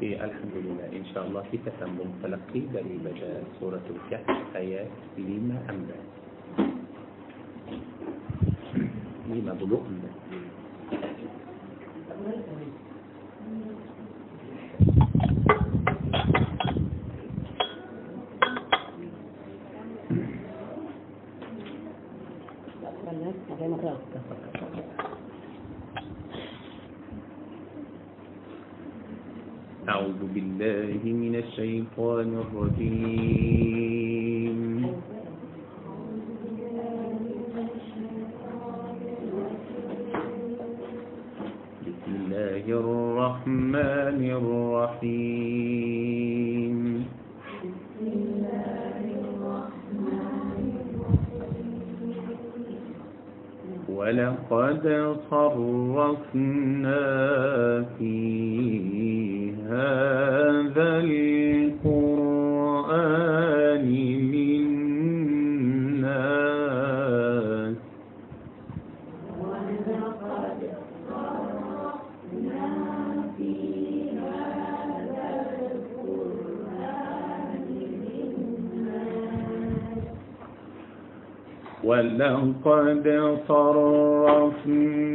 في الحمد لله إن شاء الله في تتمم تلقي دليل سورة الكهف آيات لما أمنا لما بلغنا الشيطان الرجيم. بسم الله الرحمن الرحيم. ولقد صرفنا في ولقد صرفنا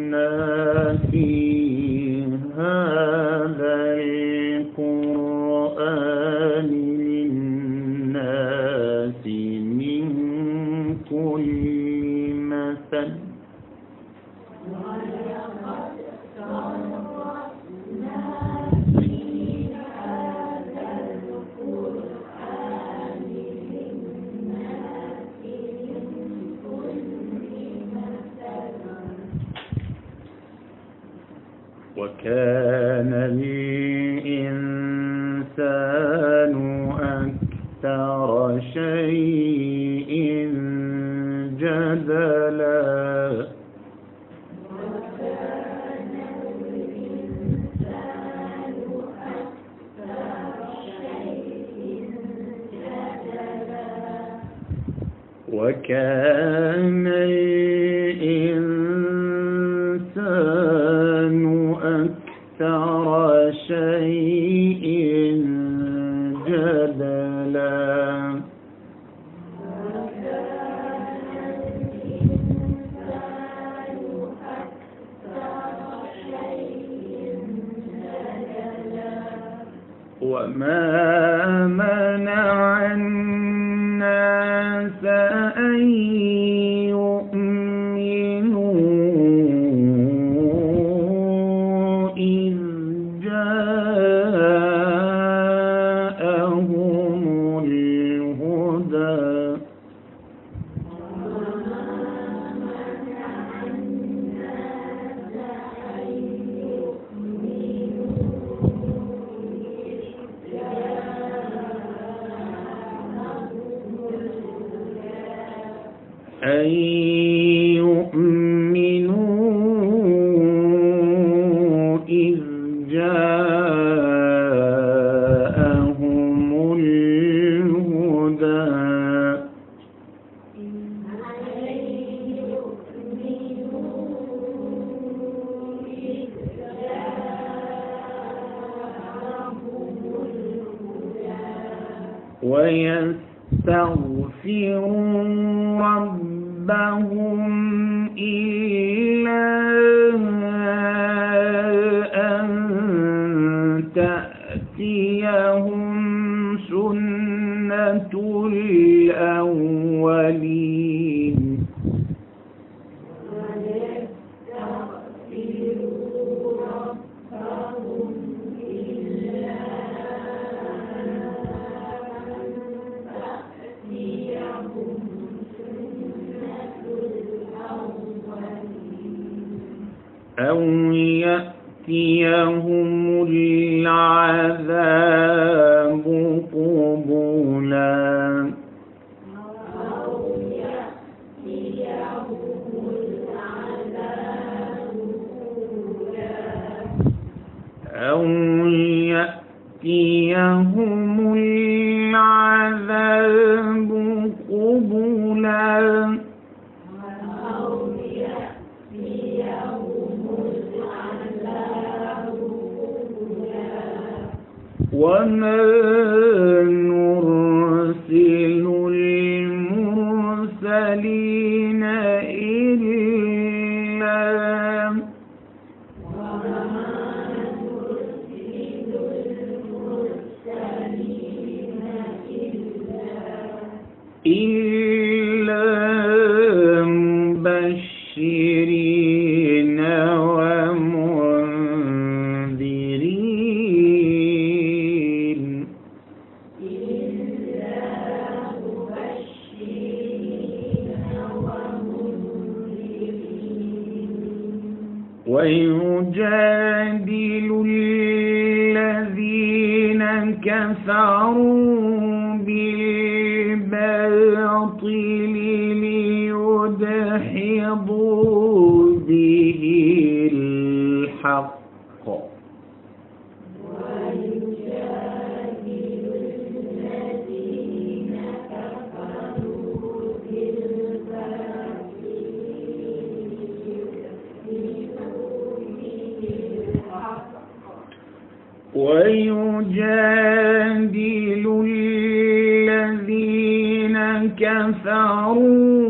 كفروا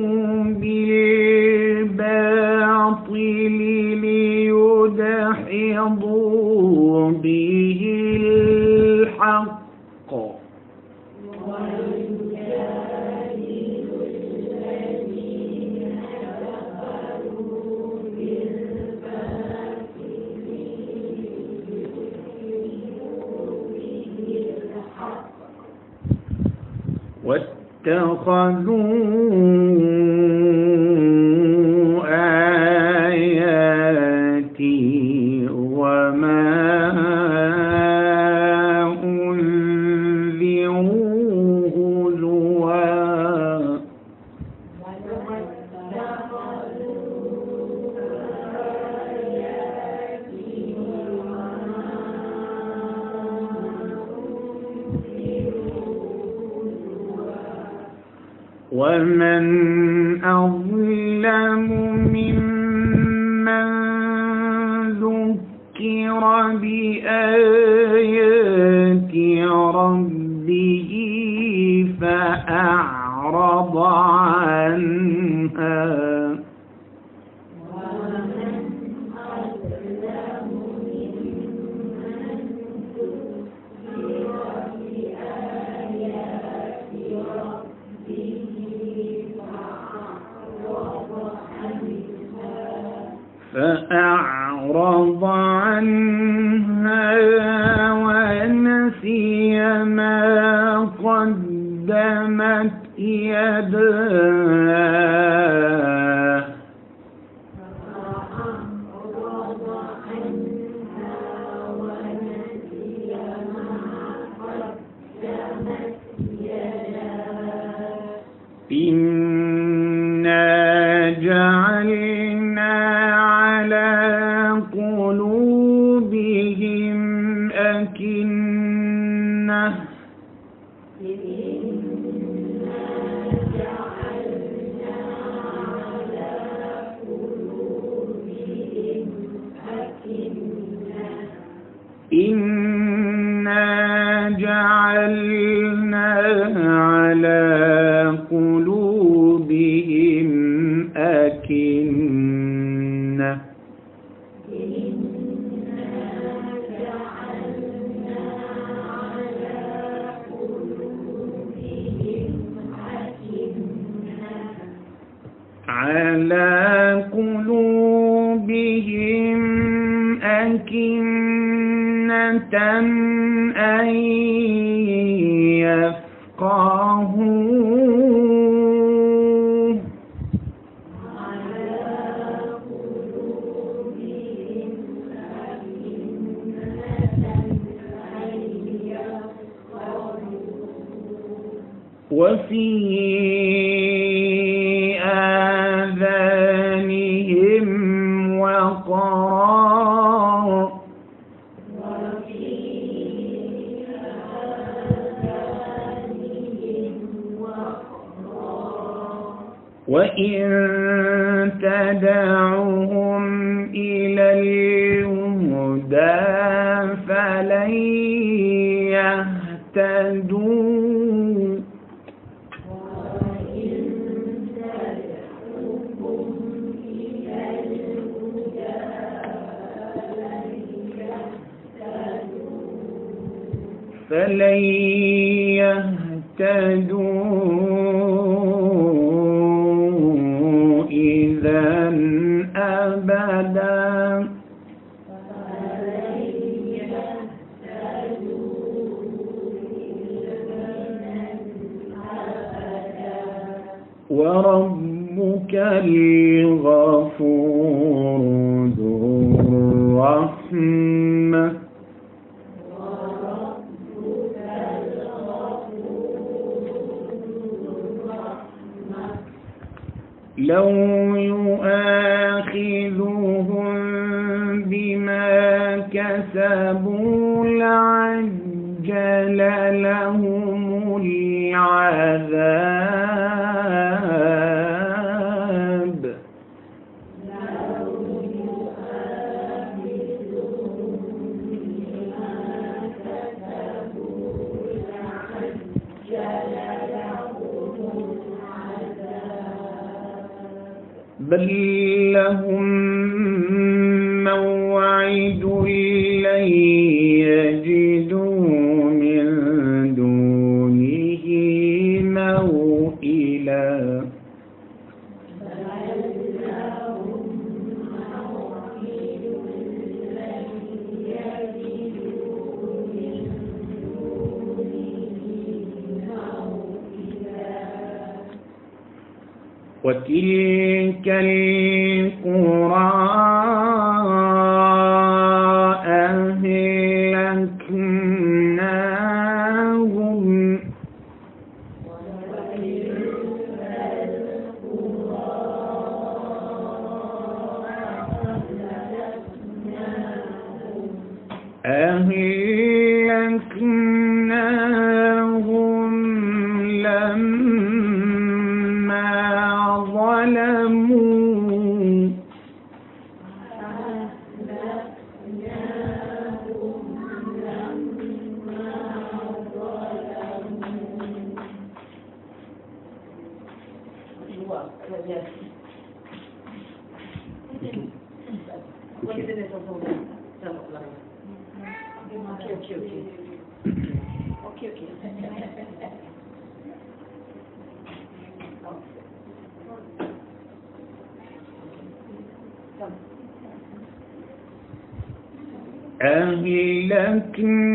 وفي آذانهم وقرا وإن فلن بل أهلكناهم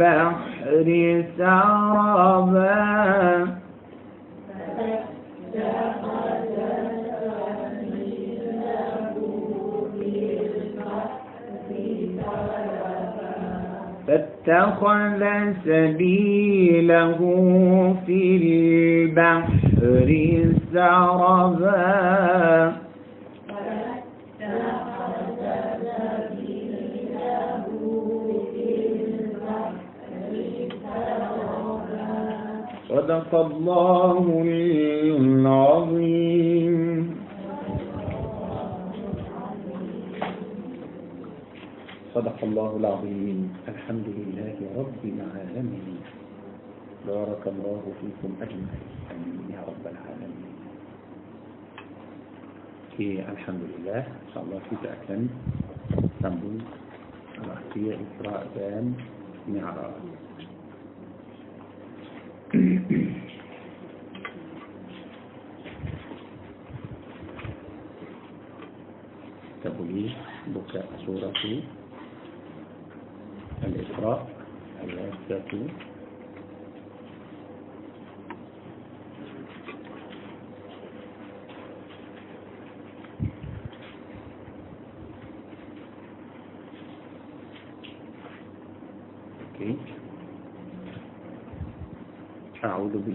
البحر سربا. فاتخذ سبيله في البحر سربا. صدق الله العظيم. صدق الله العظيم. الحمد لله رب العالمين. بارك الله فيكم أجمعين. يا رب العالمين. Okay, Alhamdulillah InsyaAllah kita akan sambung rahsia Isra' dan Mi'raj. Kita boleh buka surah Al-Isra' ayat 1 Okay. أعوذ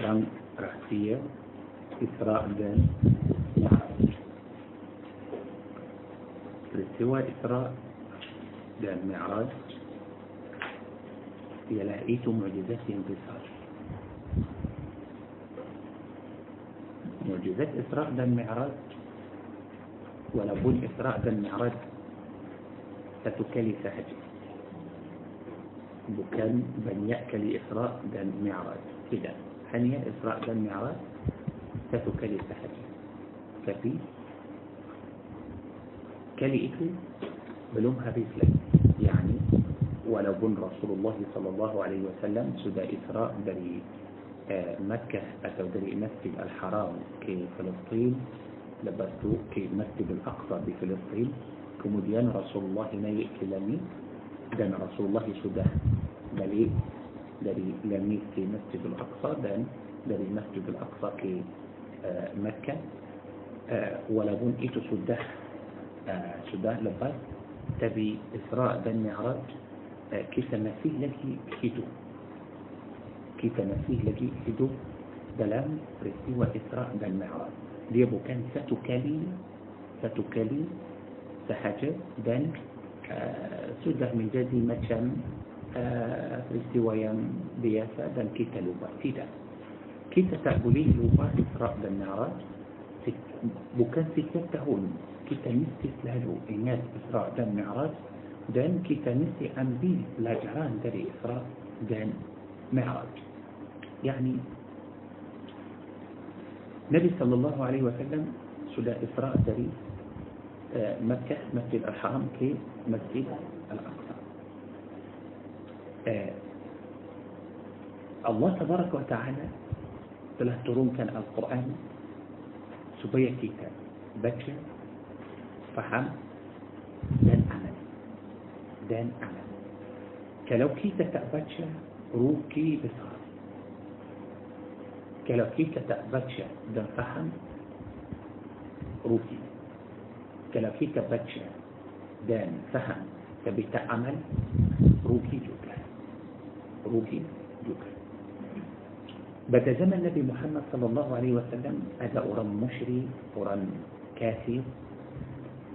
كان رأسية إثراء دم الاستواء إثراء دم معراج هي لأئية معجزة انتصار. معجزة إثراء دم معراج ولابد إثراء دم معراج ستكلف أجل بكم بن يأكل إثراء دم معراج كده هنيه إسراء بن معراج تتو كلي سحر كفي. كلي إكل بلوم هبيس لك. يعني ولو بن رسول الله صلى الله عليه وسلم سدى إسراء بري آه، مكة أتو بري مسجد الحرام في فلسطين لبستو في مسجد الأقصى بفلسطين. كمديان رسول الله ما يأكلني دان رسول الله سدى. بليه dari langit ke Masjid Al-Aqsa dan dari Masjid Al-Aqsa ke uh, Mekah uh, walaupun itu sudah uh, sudah lepas tapi Isra dan Mi'raj uh, kita masih lagi hidup kita masih lagi hidup dalam peristiwa Isra dan Mi'raj dia bukan satu kali satu kali sahaja dan uh, sudah menjadi macam uh, peristiwa yang biasa dan kita lupa tidak kita tak boleh lupa Isra dan Mi'raj bukan setiap tahun kita mesti selalu ingat Isra dan Mi'raj dan kita mesti ambil pelajaran dari Isra dan Mi'raj yani Nabi sallallahu alaihi wasallam sudah Isra dari مسجد الحرام كي مسجد الأقصى آه الله تبارك وتعالى telah turunkan Al-Quran supaya kita baca, faham dan amal. Dan amal. Kalau kita tak baca, rugi besar. Kalau kita tak baca dan faham, rugi kalau kita baca dan faham tapi tak amal rugi juga روكي جوكا بدا زمن النبي محمد صلى الله عليه وسلم هذا رم مشري أوران كافي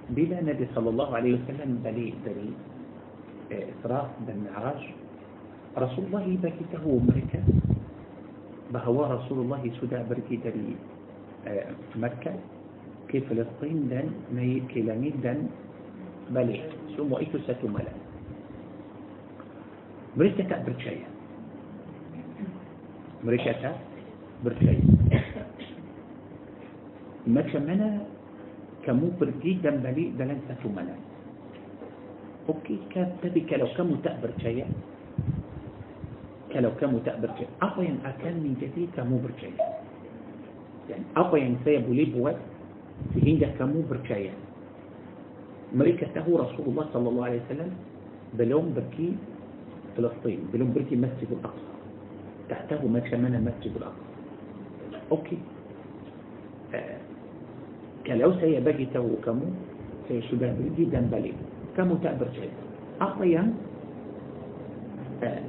بلا نبي صلى الله عليه وسلم بلي بلي آه، إسراء بن معراج. رسول الله بكته مكة بهوا رسول الله سدى بركي دري آه، مكة. كيف فلسطين دن ميت كيلاميد دن بلي سمو إيكو ساتو ملأ Mereka tak percaya mereka tak percaya macam mana kamu pergi dan balik dalam satu malam. Okay tak apa kalau kamu tak percaya kalau kamu tak percaya apa yang akan menjadi kamu percaya يعني apa yang saya boleh buat supaya kamu percaya مريكة رسول الله صلى الله عليه وسلم بلوم بكي فلسطين بلوم مسجد الأقصى. تحته ما تشمنا مسجد الأقصى. أوكي. آه، كلاو سي باجي تو كمو سي شباب جدا بلي كمو تقدر شيء اخيا آه،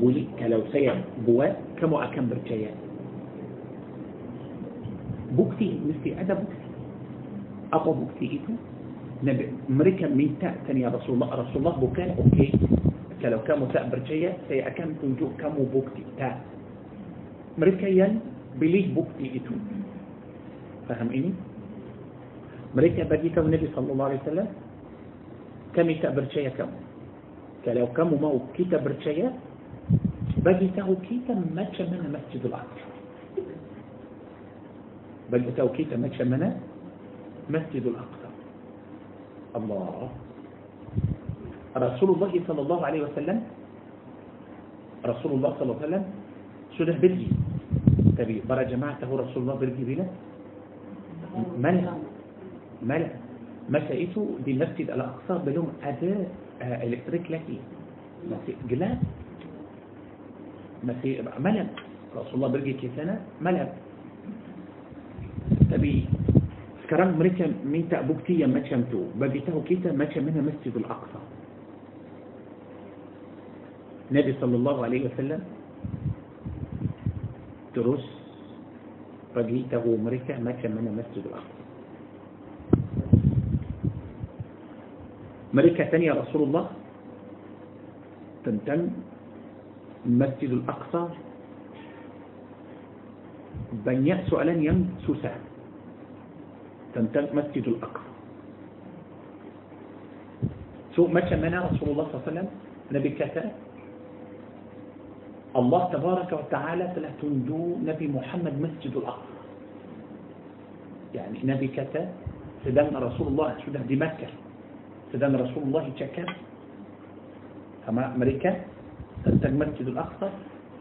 بولي كلاو سي بوا كمو اكم برجايا بوكتي مستي ادا بوكتي. اقو بوكتي ايتو نبي مريكا ميتا تاني يا رسول الله رسول الله بوكان أوكي. Kalau kamu tak percaya saya akan tunjuk kamu bukti tak mereka yang pilih bukti itu faham ini mereka bagi tahu Nabi sallallahu alaihi wasallam kami tak percaya kamu kalau kamu mau kita percaya bagi tahu kita macam mana Masjidul Aqsa bagi tahu kita macam mana Masjidul Aqsa Allah Rasulullah sallallahu alaihi wasallam Rasulullah sallallahu alaihi wasallam sudah pergi tapi para jemaah tahu Rasulullah pergi bila mana mana masa itu di Masjid Al-Aqsa belum ada uh, elektrik lagi masih gelap masih malam Rasulullah pergi ke sana malam tapi sekarang mereka minta bukti yang macam tu bagi tahu kita macam mana Masjidul النبي صلى الله عليه وسلم ترس رجيته أمريكا ما كان من المسجد الأقصى. ملكة ثانية رسول الله تنتم المسجد الأقصى. بن يأسو ألن يمسو تنتم مسجد الأقصى. سوء ما كان من رسول الله صلى الله عليه وسلم. نبي كثرة الله تبارك وتعالى تلتندو نبي محمد مسجد الأقصى. يعني نبي كتا سيدان رسول الله سيدان دي مكة. سيدان رسول الله شكا أما أمريكا تلتن مسجد الأقصى.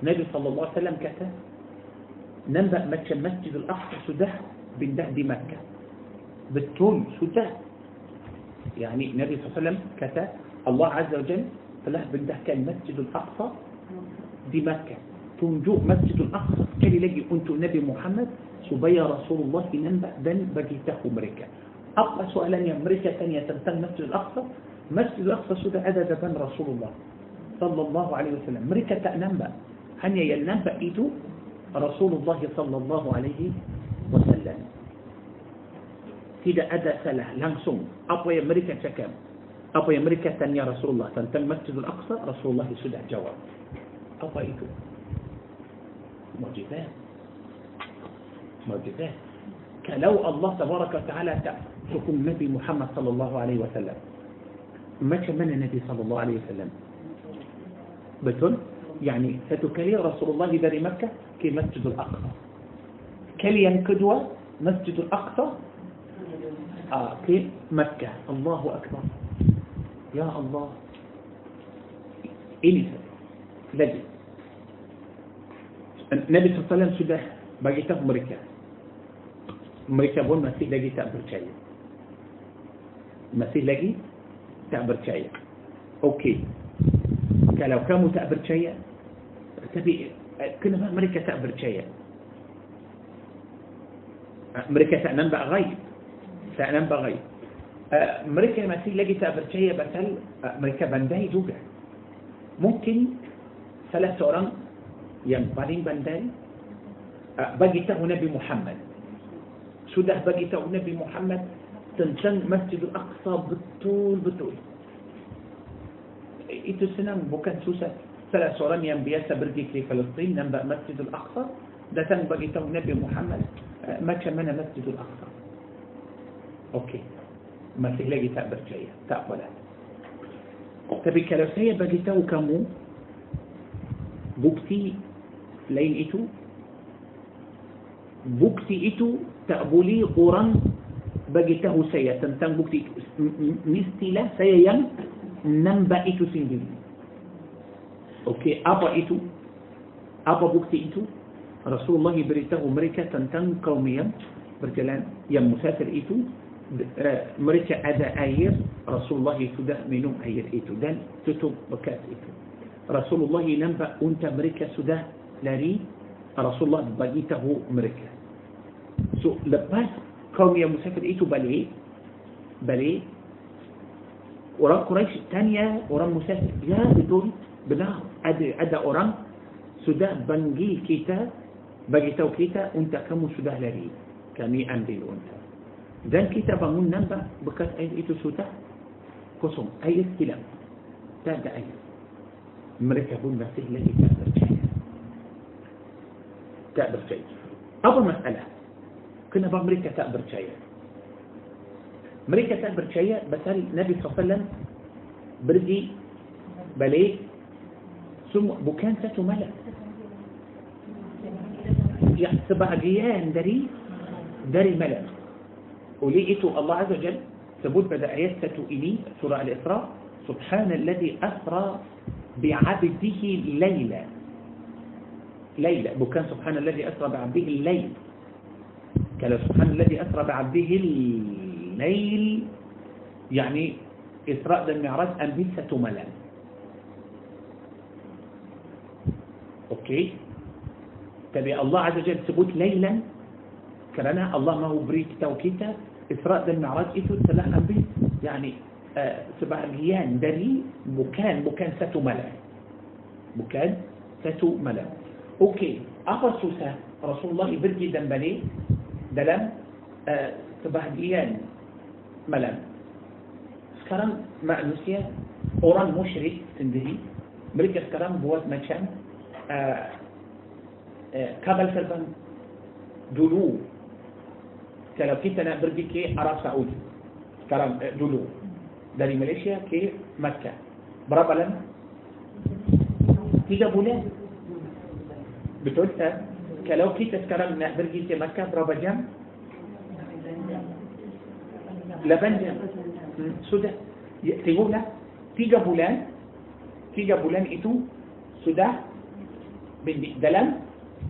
نبي صلى الله عليه وسلم كتا ننبأ مكة مسجد الأقصى سده بنده دي مكة. بالتون سده يعني نبي صلى الله عليه وسلم كتا الله عز وجل فله بنده كان مسجد الأقصى. دي مكة. تنجو مسجد الأقصى كان لجي كنت نبي محمد. سبيا رسول الله في ننبع بل بجيته أمريكا. أقوى سؤالا يا أمريكا ثانية. تمتل مسجد الأقصى. مسجد الأقصى سدى عدد بن رسول الله. صلى الله عليه وسلم. أمريكا تأنبع هن يلنبع إيده رسول الله صلى الله عليه وسلم. كده أدى سله لنسون أقوى يا أمريكا تكام أقوى يا أمريكا ثانية رسول الله. تمتل مسجد الأقصى. رسول الله سود جواب. قضيته معجزات. معجزات. لو الله تبارك وتعالى تحكم النبي محمد صلى الله عليه وسلم. ما كمان النبي صلى الله عليه وسلم؟ بتون يعني ستكلي رسول الله داري مكة في مسجد الأقصى. كليا قدوه مسجد الأقصى؟ آه، في مكة. الله أكبر. يا الله. إيه lagi Nabi SAW sudah bagi tahu mereka mereka pun masih lagi tak percaya masih lagi tak percaya okey kalau kamu tak percaya tapi kenapa mereka tak percaya mereka tak nampak ghaib tak nampak ghaib. Uh, mereka masih lagi tak percaya pasal uh, mereka pandai juga. Mungkin salah seorang yang paling pandai uh, bagi tahu Nabi Muhammad. Sudah bagi tahu Nabi Muhammad tentang Masjidil Aqsa betul-betul. Itu senang, bukan susah. Salah seorang yang biasa pergi ke Palestin nampak Masjidil Aqsa datang bagi tahu Nabi Muhammad uh, macam mana Masjidil Aqsa. Okey. Masih lagi tak percaya. Tak apalah. Tapi kalau saya bagi tahu kamu بوكتي لين إتو. بوكتي إتو تأبولي قران بجته سيا تنتان بوكتي مستيلا سيا ين ننبا إتو سنجل أوكي أبا إتو. أبا بوكتي إتو. رسول الله بريته مريكا تنتان قوميا. برجلان يم مسافر إتو. مريكا أدا آير. رسول الله تده منهم آير إتو. دان تتوب بكات إتو. رسول الله ينبأ أنت مريكا سودا لاري رسول الله بقيته مريكا سو لباس كوم يا مسافر إيتو بالي بالي وران قريش الثانية وران مسافر يا بدون بلا ادى ادى أوران. سودا بنجي كيتا بقيته كيتا أنت كم سودا لاري كمي عندي أنت. دان كيتا بمون نمبر بكات إيتو سودا قسم أي استلام تابع ايتو mereka pun masih lagi tak percaya tak percaya apa masalah kenapa mereka tak percaya mereka tak percaya pasal Nabi SAW pergi balik semua bukan satu malam ya sebahagian dari dari malam Oleh itu Allah Azza Jal sebut pada ayat satu ini surah Al-Isra Subhanalladzi asra بعبده ليلا ليلا بكان سبحان الذي أسرى بعبده الليل. kan سبحان الذي أسرى بعبده الليل. يعني إسراء dan المعراج hanya satu malam okay? Tapi الله عز وجل sebut ليلا؟ Kerana الله mahu beritahu kita إسراء ذا المعراج إثو سلاح أنبس يعني uh, sebahagian dari bukan bukan satu malam bukan satu malam okey apa susah Rasulullah pergi dan balik dalam uh, sebahagian malam sekarang manusia orang musyrik sendiri mereka sekarang buat macam uh, uh, kabel terbang dulu kalau kita nak pergi ke Arab Saudi sekarang eh, dulu dari Malaysia ke Makkah berapa lama? tiga bulan betul tak? kalau kita sekarang nak pergi ke Makkah berapa jam? 8 jam hmm, sudah ya, tengoklah tiga bulan tiga bulan itu sudah dalam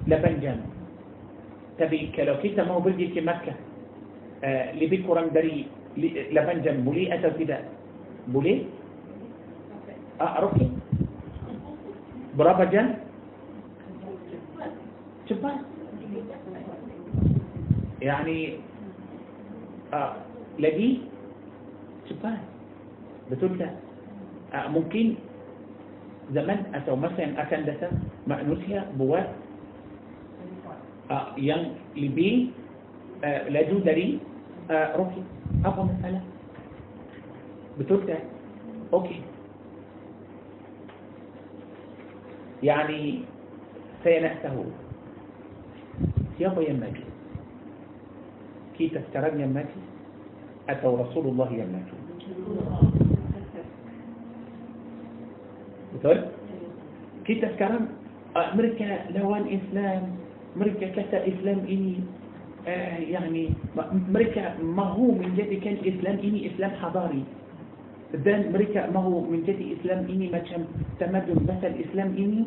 8 jam tapi kalau kita mau pergi ke Makkah lebih kurang dari 8 jam boleh atau tidak? boleh? Ah rukin berapa jam? Cepat. Yakni uh, ah, lagi? Cepat. Betul tak? Uh, mungkin zaman atau masa yang akan datang manusia buat uh, yang lebih uh, laju dari uh, rukin apa masalah? بتقول ده أوكي. يعني سينهته. سياق يمتي كي تسترد يمتي أتى رسول الله يمتي بتقول؟ كي تسكرم أمريكا لوان إسلام. أمريكا كتا إسلام إني آه، يعني أمريكا ما هو من جد كان إسلام إني إسلام حضاري. دان أمريكا ما هو من جدي إسلام إني ما كان تمدن بس الإسلام إني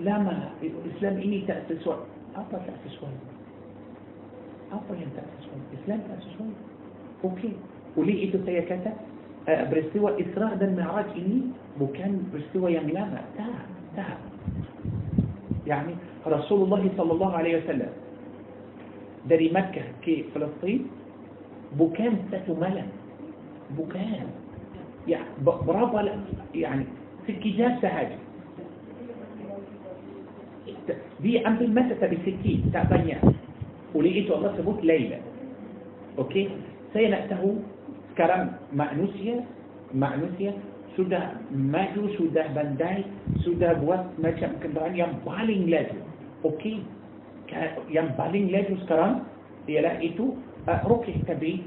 لا ما إسلام إني تأسسوا أبا تأسسوا أبا ينتأسسوا إسلام تأسسوا أوكي وليه إيدو سيكاتا برستوى إسراء دا المعراج إني مكان برستوى يعني لا ما تا تا يعني رسول الله صلى الله عليه وسلم داري مكة كي فلسطين بكان ستو ملا ya berapa يعني sekejap sahaja dia ambil masa tapi sikit tak banyak oleh itu Allah sebut Laila okey saya nak tahu sekarang manusia manusia sudah maju sudah bandai sudah buat macam kenderaan yang paling laju okey yang paling laju sekarang ialah itu uh, roket tapi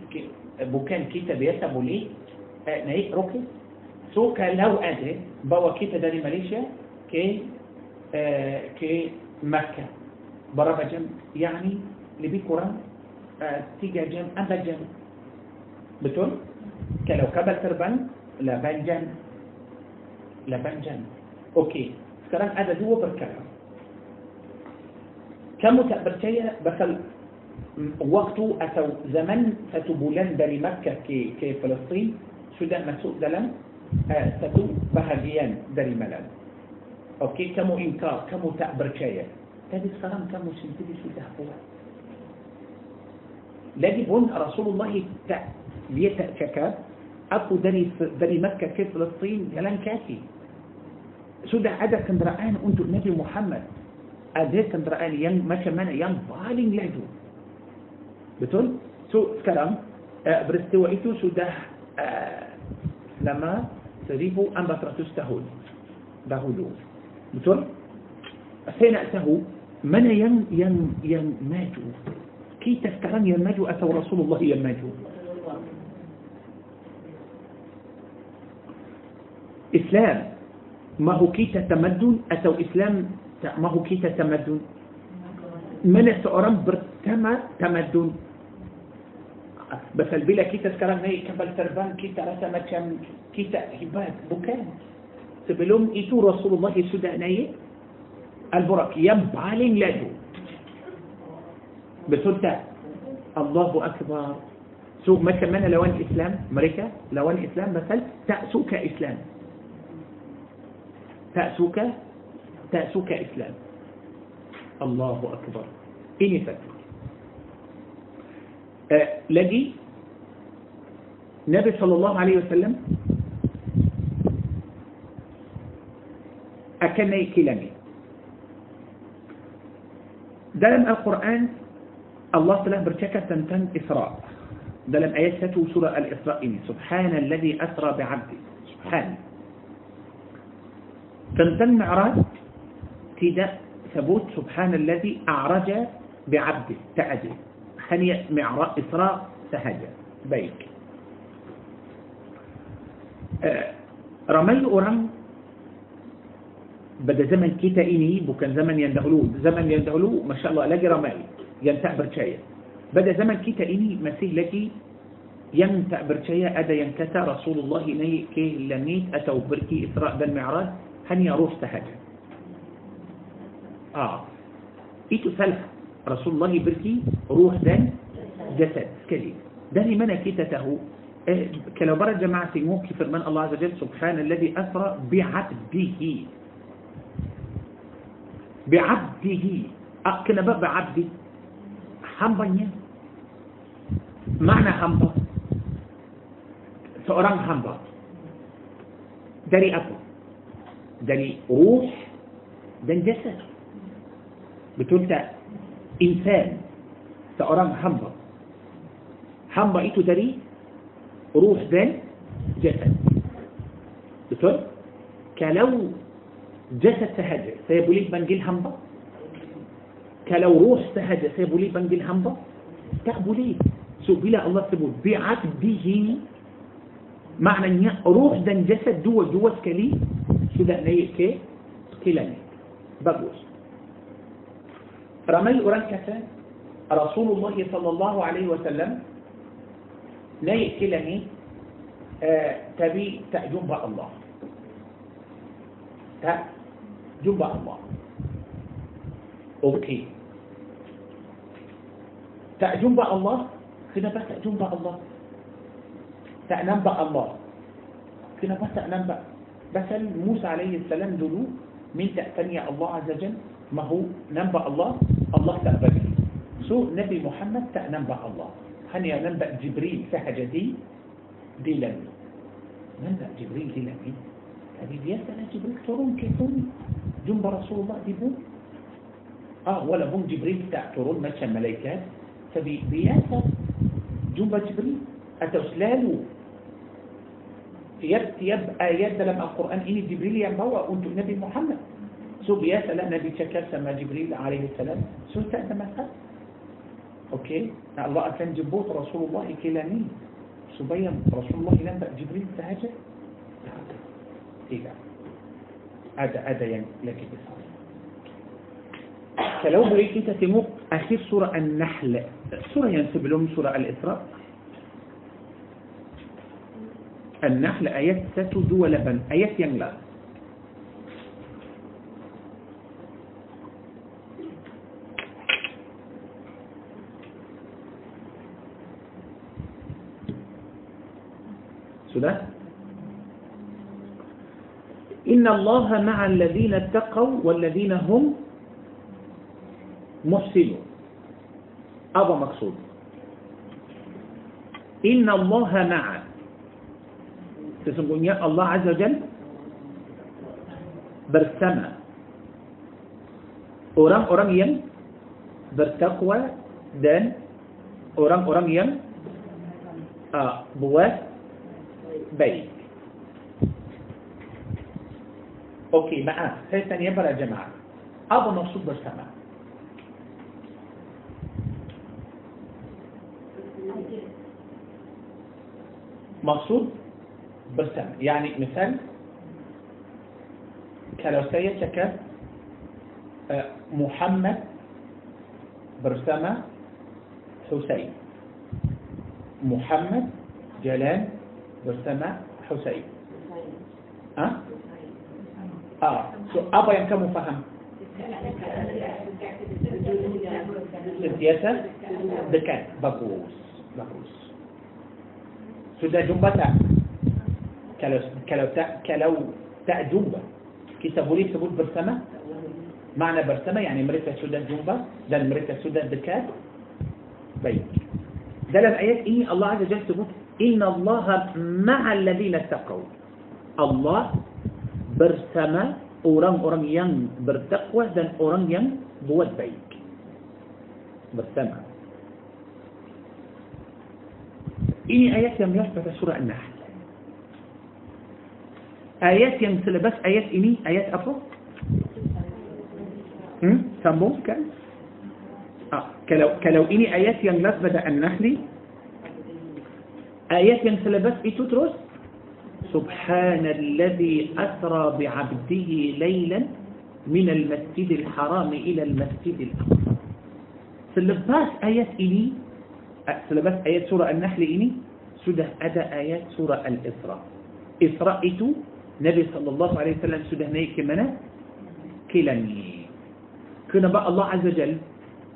bukan kita biasa boleh uh, نعيش روكي سوكا لو أدري بوا كيتا داري كي آه كي مكة. برابا جم يعني لبي كورا آه تيجا جم أبا جم بتون كلو كابل تربان لبان جم لبان جم أوكي. سكران أدا دو بركرة كم تأبرتيا بخل وقتو أتو زمن فتبولان بري مكة كي, كي فلسطين. Sudah masuk dalam uh, satu bahagian dari malam. Okey, kamu ingkar, kamu tak percaya. Tapi sekarang kamu sendiri sudah buat. Lagi pun Rasulullah tak, dia tak cakap, aku dari dari Makkah ke Palestin jalan kaki. Sudah ada kenderaan untuk Nabi Muhammad. Ada kenderaan yang macam mana yang paling laju. Betul? So sekarang uh, peristiwa itu sudah uh, lama 1400 tahun dahulu. Betul? Saya nak tahu mana yang yang yang maju. Kita sekarang yang maju atau Rasulullah yang maju? Islam ما هو kita تمدن atau Islam ما هو kita تمدن mana seorang bertama tamadun بس البلا كيتا تسكران هي كبل تربان كي ترسى مكان كي تأهباد بكان سبلوم إتو رسول الله سودانية البرك. يبالين لدو بسلطة. الله أكبر. سو ما كمان لوان إسلام؟ مريكا لوان إسلام. مثل تأسوك إسلام. تأسوك؟ تأسوك إسلام. الله أكبر. إني فكر آه، لجي النبي صلى الله عليه وسلم أكني كلامي دلم القرآن الله تعالى برشكة تنتن إسراء. دلم آيات ساتو سورة الإسراء. سبحان الذي أسرى بعبده سبحان. Tentang معراج tidak sebut سبحان الذي أعرج بعبده تأجيب. خني معراء إسراء sahaja baik. Ah, ramai orang pada zaman kita ini bukan zaman yang dahulu zaman yang dahulu ما شاء الله lagi ramai. Yang tak percaya. Pada zaman kita ini masih lagi yang tak percaya ada yang kata رسول الله ini ke langit atau pergi إسراء dan معراج هني أروح سهجة آه. إيتو سلحة رسول الله برتي روح دان جسد سكلي داني منا كتته. إيه، كلو برد جماعة موكي فرمان الله عز وجل سبحان الذي أسرى بعبده. بعبده. أه، أكنا بقى بعبدي. حمبا معنى حمبا seorang hamba dari apa dari روح dan jasad betul tak إنسان. سأرام حمبا. حمبا إيتو داري روح دان جسد. بطول كلو جسد سهجة سيبو ليك بنجيل حمبا؟ كلو روح سهجة سيبو ليك بنجيل حمبا؟ تعبو ليك. سو بلا الله سبو بيعات بيهيني. معنى ان روح دان جسد دو دو سكلي سو دان إيه كي سكلاني بابوش رمي أرنكة رسول الله صلى الله عليه وسلم لا يأكلني آه، تبي تأجنب الله. تأجنب الله. أوكي. تأجنب الله؟ كنا بس تأجنب الله. تأنب الله. كنا بس تأنب بس موسى عليه السلام دلو من تأتني الله عز وجل ما هو ننبأ الله. الله تقبل. سو نبي محمد تأنم الله. هن ينم بقى جبريل سحجة دي؟ دي لن. نم جبريل دي لن. يعني دي أنا جبريل ترون كيفون جنب رسول الله دي بو آه ولا هم جبريل تاع ترون مشى ملايكات فبي بياسة جنب جبريل. أتو سلالو يب يبقى يد لما القرآن إني جبريل ينبوى وأنتو نبي محمد. صوبيا سأل النبي شكر سما جبريل عليه السلام سوت أنا ما قال. أوكي؟ الله أكن جبوت رسول الله كلامي صوبيا رسول الله لم بق جبريل تهجى إذا هذا هذا يعني لكن فلو بريك أنت تمو أخير سورة النحل. سورة ينسب لهم سورة الإسراء. النحل آيات ست دول آيات ينلاس sudah Inna Allah ma'a alladhina taqaw walladhina hum muhsinun apa maksud Inna Allah ma'a sesungguhnya Allah Azza Jal bersama orang-orang yang bertakwa dan orang-orang yang uh, buat بيت. أوكي معاه هاي الثانية برا جماعة أبو نفسه برسامة مقصود برسم يعني مثال كالوسية لك آه، محمد برسمة حسين. محمد جلال واسمى حسين. ها؟ آه. سو أبا يم كم فهم؟ السياسة دكان. بابوس بابوس سو ده جنبتا. كلو كلو تا كلو تا جنبة كي تقولي تقول برسمة معنى برسمة يعني مريكة سودا جنبة ده مريكة سودا دكات طيب. بيت ده الايات إيه الله عز وجل سبوت إن الله مع الذين اتقوا. الله برسما أوران أوران ين برتقوى دان أوران ين بوات بيك برسما إني آيات يم يحبت سورة النحل آيات يم سلبس آيات إني آيات أفو هم سمو كان آه. كلو كلو إني آيات يم لفظ النحل آيات ينسلبات إيه تترس سبحان الذي أسرى بعبده ليلا من المسجد الحرام إلى المسجد الأقصى. selepas ayat ini selepas ayat سورة النحل ini sudah ada ayat سورة الإسراء. إسراء itu نبي صلى الله عليه وسلم sudah naik mana ke langit. kenapa الله عز وجل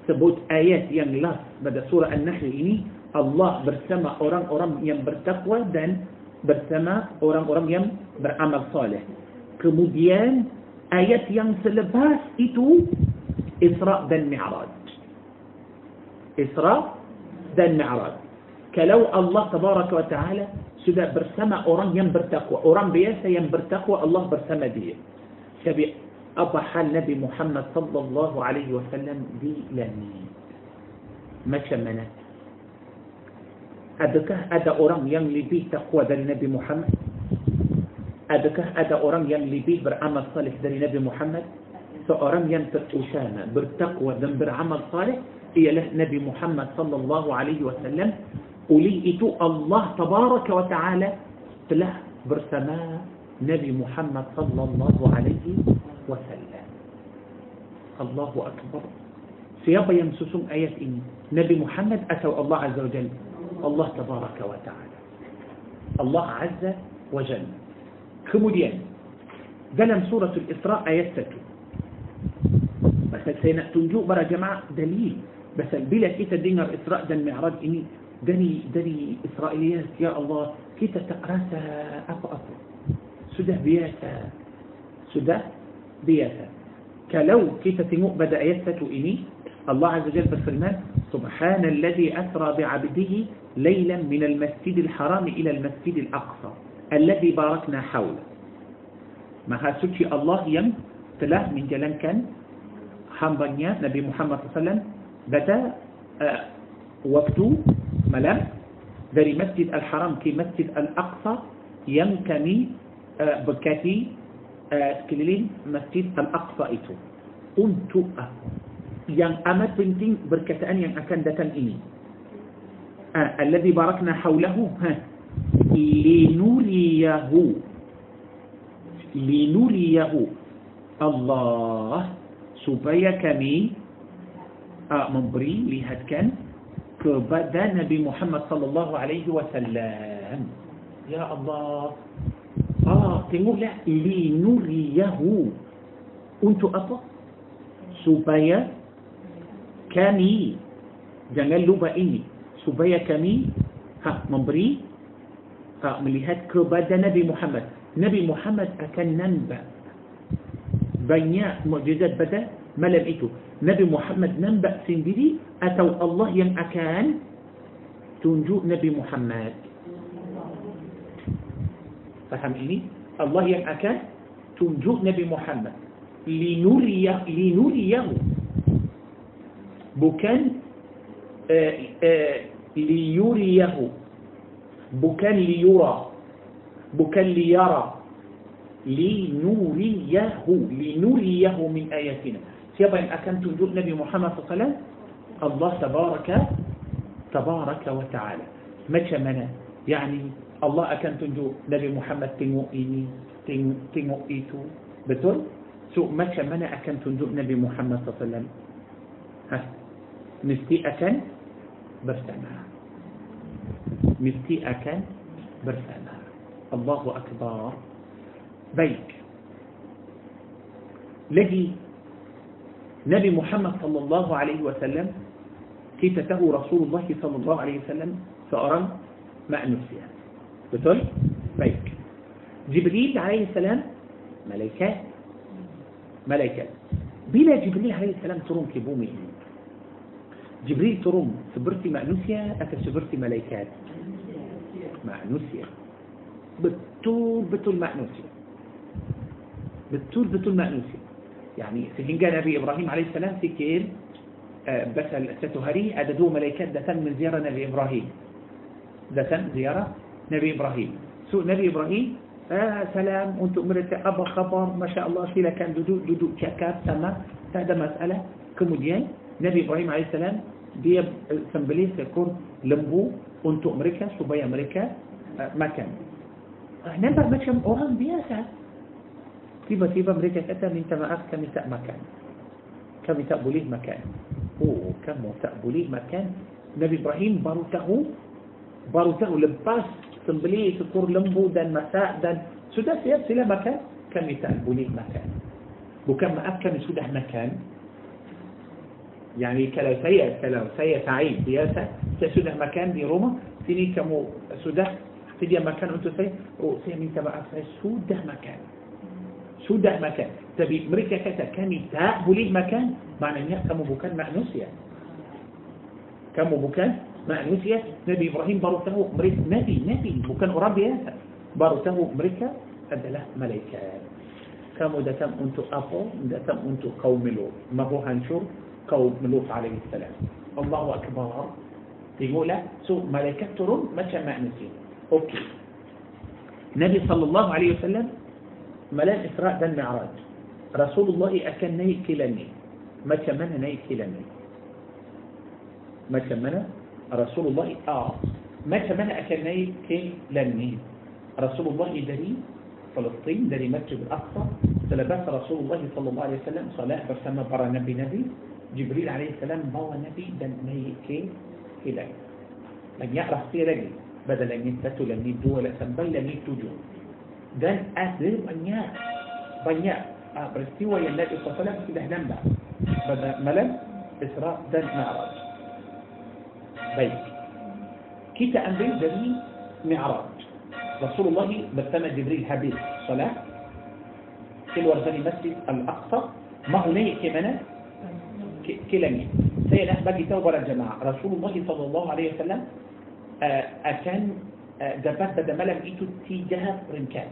sebut ayat yang last pada سورة النحل ini Allah bersama orang-orang yang bertakwa dan bersama orang-orang yang beramal saleh. Kemudian ayat yang selepas itu Isra dan Mi'raj. Isra dan Mi'raj. Kalau Allah tabaraka wa ta'ala sudah bersama orang yang bertakwa, orang biasa yang bertakwa Allah bersama dia. Tapi apa hal Nabi Muhammad sallallahu alaihi wasallam di langit? Macam mana? Adakah ada orang yang lebih takwa dari Nabi Muhammad? Adakah ada orang yang lebih beramal salih dari Nabi Muhammad? Seorang yang terutama bertakwa dan beramal salih ialah Nabi Muhammad sallallahu alaihi wasallam. Oleh itu Allah tabaraka wa ta'ala telah bersama Nabi Muhammad sallallahu alaihi wasallam. Allahu Akbar. Siapa yang susung ayat ini? Nabi Muhammad atau Allah Azza wa Jalla? الله تبارك وتعالى الله عز وجل kemudian dalam surah Al-Isra ayat 1 Pasal saya nak tunjuk para jemaah dalil Pasal bila kita dengar Isra dan Mi'raj ini dari dari Israiliyat ya Allah kita tak rasa apa-apa sudah biasa sudah biasa kalau kita tengok pada ayat satu ini الله عز وجل في الفرمان سبحان الذي أسرى بعبده ليلا من المسجد الحرام إلى المسجد الأقصى الذي باركنا حوله. ما هاسوك الله يم تلاه من جلن كان حمبانيا نبي محمد صلى الله عليه وسلم بدا آه، وقتو ملام ذري مسجد الحرام كي مسجد الأقصى يمكني آه، بكاتي آه، كليلين مسجد الأقصى إتو. أنتو yang amat penting berkataan yang akan datang ini uh, alladhi barakna hawlahu ha linuriyahu linuriyahu Allah supaya kami uh, memberi lihatkan kepada Nabi Muhammad sallallahu alaihi wasallam ya Allah ah tengoklah linuriyahu untuk apa supaya kami jangan lupa ini supaya kami ha, memberi ha, melihat kepada Nabi Muhammad Nabi Muhammad akan nampak banyak mukjizat pada malam itu. Nabi Muhammad nampak sendiri atau Allah yang akan tunjuk Nabi Muhammad. Faham ini? Allah yang akan tunjuk Nabi Muhammad. Linuriyah, linuriyahu. بوكان آه، آه، ليريه. بوكان ليرى. بوكان ليرى. لنريه. لنريه من آياتنا. سيبا إن أكنت نجد نبي محمد صلى الله عليه وسلم الله تبارك تبارك وتعالى. ما شمنا يعني الله أكنت نجد نبي محمد تنوئيني تنوئيتو بطل سو ما شمنا أكنت نجد نبي محمد صلى الله عليه وسلم؟ Bersama mesti akan bersama الله أكبر. بيك. الذي نبي محمد صلى الله عليه وسلم كتته رسول الله صلى الله عليه وسلم سأرى ما نسيها بتقول؟ بيك. جبريل عليه السلام ملائكات ملائكات بلا جبريل عليه السلام ترون كبومي جبريل ترم سبرتي مأنوسيا أتى سبرتي ملايكات. مأنوسيا بتول بتول مأنوسيا بتول بتول مأنوسيا يعني في حين قال إبراهيم عليه السلام في كيل آه، بس ستهري اددوا ملايكات دتن من زيارة نبي إبراهيم؟ دتن زيارة نبي إبراهيم. سوء نبي إبراهيم آه سلام وانت أمرت أبا خبر ما شاء الله في كان دودو دودو كاب سما هذا مسألة كموديان نبي إبراهيم عليه السلام دي سمبليس كور لمبو أنتو أمريكا صوبيا أمريكا آه، مكان. نمبر مكان أوران بيسا تيبا تيبا أمريكا كتا من تما أخ كم تا مكان. كم تا بوليه مكان. أوه كم تا بوليه مكان. نبي إبراهيم بارو تاهو بارو تاهو لباس سمبليس كور لمبو دان مساء دان سودا سيب مكان. كم تا بوليه مكان. بكم اخ كم سودا مكان. يعني كلام سيء كلام كلاسيا سعيد. بياسة تسودا مكان دي روما سيني كمو سودة تدي مكان انتو سي أو سي مين تبع سوده مكان. سودة مكان. تبي أمريكا كتا كان تا بولي مكان معنى ان كمو بوكان مانوسيا كمو بوكان مانوسيا نبي إبراهيم بارو تهو نبي نبي بوكان اوراب بياسا بارو تهو أمريكا. أدلة ملايكات كمو داتم أنتو أبو داتم أنتو قوملو ما هو هنشور kaum Lut alaihi salam Allahu akbar tengoklah so malaikat turun macam manusia أوكي. النبي صلى الله عليه وسلم ملان إسراء دن معراج رسول الله أكن ني كلاني ما كمنا ني كلاني ما كمنا رسول الله. آه. ما كمنا أكن ني كلاني رسول الله دري فلسطين دري مسجد الأقصى. تلبس رسول الله صلى الله عليه وسلم صلاة برسمة برا نبي نبي. جبريل عليه السلام ما هو النبي بل نيكين إليه لم يعرف في رجل بدل من ستو لم يدو ولا سنبل لم يتوجو دان أهل بنياء بنياء أبرستيوى آه، النبي صلى الله عليه بدل ملم إسراء دان معراج. بيك كيتا أنبيل دني معراج. رسول الله بسمى جبريل هابيل صلاة. في الوردان مسجد الأقصى. ما هنيك منه؟ كلامي سيد احمد بجي توبة للجماعه رسول الله صلى الله عليه وسلم آه، اكان آه، دفت بدا ملم ايتو تي جهه رنكات.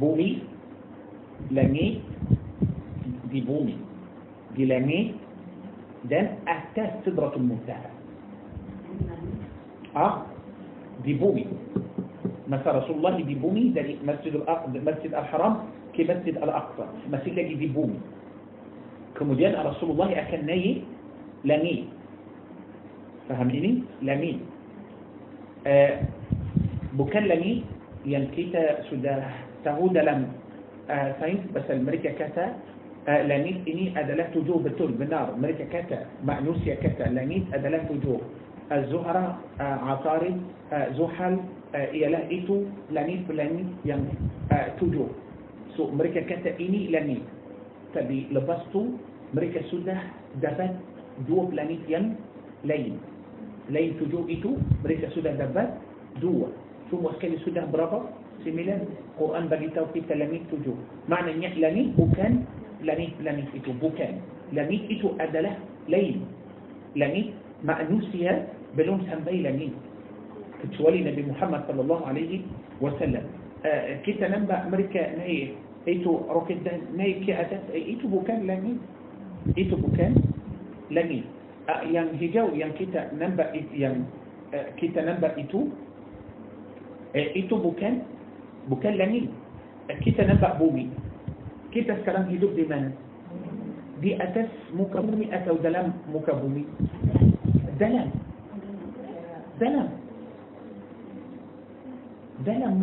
بومي لمي دي بومي. دي لمي ده أساس سدره المنتهى. آه دي بومي. مثلا رسول الله دي بومي ده الاقصى مسجد الحرام كمسجد الأقصى. مسجد دي بومي. Kemudian Rasulullah akan naik langit. Faham ini? Langit. Uh, bukan langit yang kita sudah tahu dalam uh, sains pasal mereka kata uh, langit ini adalah tujuh betul benar mereka kata manusia kata langit adalah tujuh uh, uh, Zuhal uh, ialah itu langit-langit yang uh, tujuh. So mereka kata ini langit. Lepas tu mereka sudah dapat dua planet yang lain. Lain tujuh itu mereka sudah dapat dua. Semua sekali sudah berapa? Sembilan. Quran bagi tahu kita langit tujuh. Maknanya langit bukan langit-langit itu. Bukan. Langit itu adalah lain. Langit manusia belum sampai langit. Kecuali Nabi Muhammad sallallahu alaihi wasallam. Uh, kita nampak mereka naik itu roket dan naik ke atas itu bukan langit itu bukan langit uh, yang hijau yang kita nampak yang uh, kita nampak itu uh, itu bukan bukan langit uh, kita nampak bumi kita sekarang hidup di mana di atas muka bumi atau dalam muka bumi dalam dalam dalam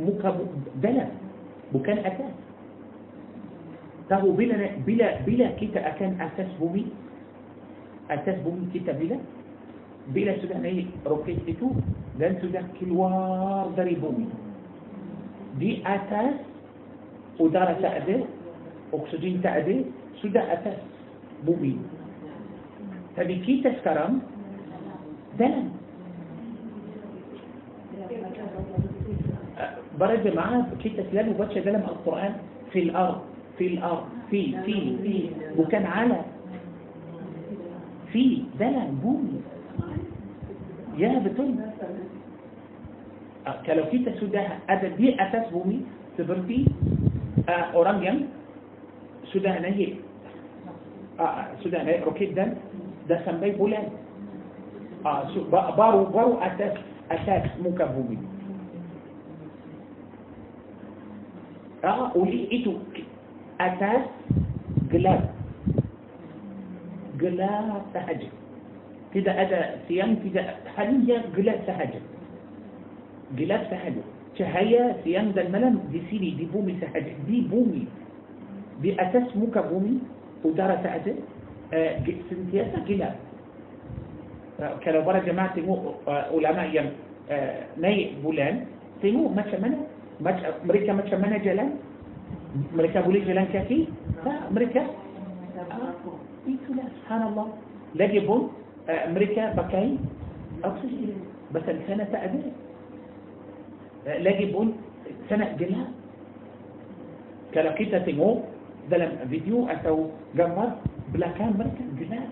muka dalam bukan atas تهو بلا بلا بلا كتا أكان أساس بومي أساس بومي كتا بلا بلا سودان أي روكيت إتو دان سودان كلوار داري بومي. دي أساس ودارة تأدي أكسجين تأدي سودا أساس بومي. تبي كيتا سكرم دان أه، برد معاه كيتا سلام وبتشا دلم القرآن في الأرض. في الأرض في في في. وكان على في بلد بومي. يا بتون آه، كلو كيتا سودها هذا دي أساس بومي؟ سبرتي آه، أورانيوم سودان هي آه، سودها هي روكيت دان دا سمبي بولان. بارو بارو أساس أساس موكا بومي. آه وليه إيتو أساس جلاب جلاب سهجة كده أدا سيام كده حنية جلاب سهجة جلاب سهجة شهية سيام ده الملم دي سيري دي بومي سهجة دي بومي. دي أساس موكا بومي. ودارة آه، سهجة سنتياسة جلاب آه، كلو برا جماعة مو آه، علماء يم ناي بولان. سيمو ما شمنا ما مريكا ما شمنا جلاب mereka boleh jalan kaki tak mereka itulah subhanallah lagi pun uh, mereka pakai oksigen pasal sana tak ada uh, lagi pun sana gelap kalau kita tengok dalam video atau gambar belakang mereka gelap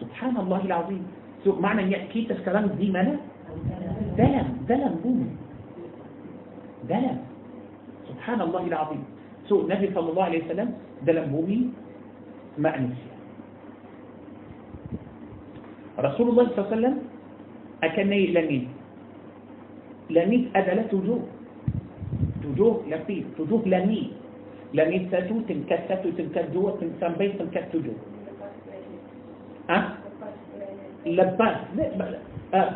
subhanallah azim so maknanya kita sekarang di mana dalam dalam bumi dalam subhanallah azim so Nabi sallallahu alaihi wasallam dalam bumi manusia Rasulullah SAW akan naik langit langit adalah tujuh tujuh lapis tujuh langit langit satu tingkat satu tingkat dua sampai tingkat tujuh ah lepas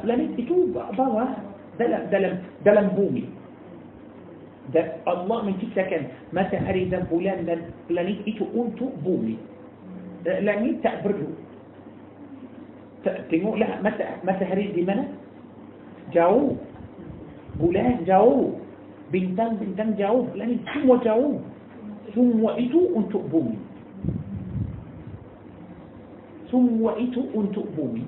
langit itu bawah dalam dalam dalam bumi dan Allah menciptakan matahari dan bulan dan planet itu untuk bumi langit tak perlu tengoklah mata, matahari di mana jauh bulan jauh bintang-bintang jauh langit semua jauh semua itu untuk bumi semua itu untuk bumi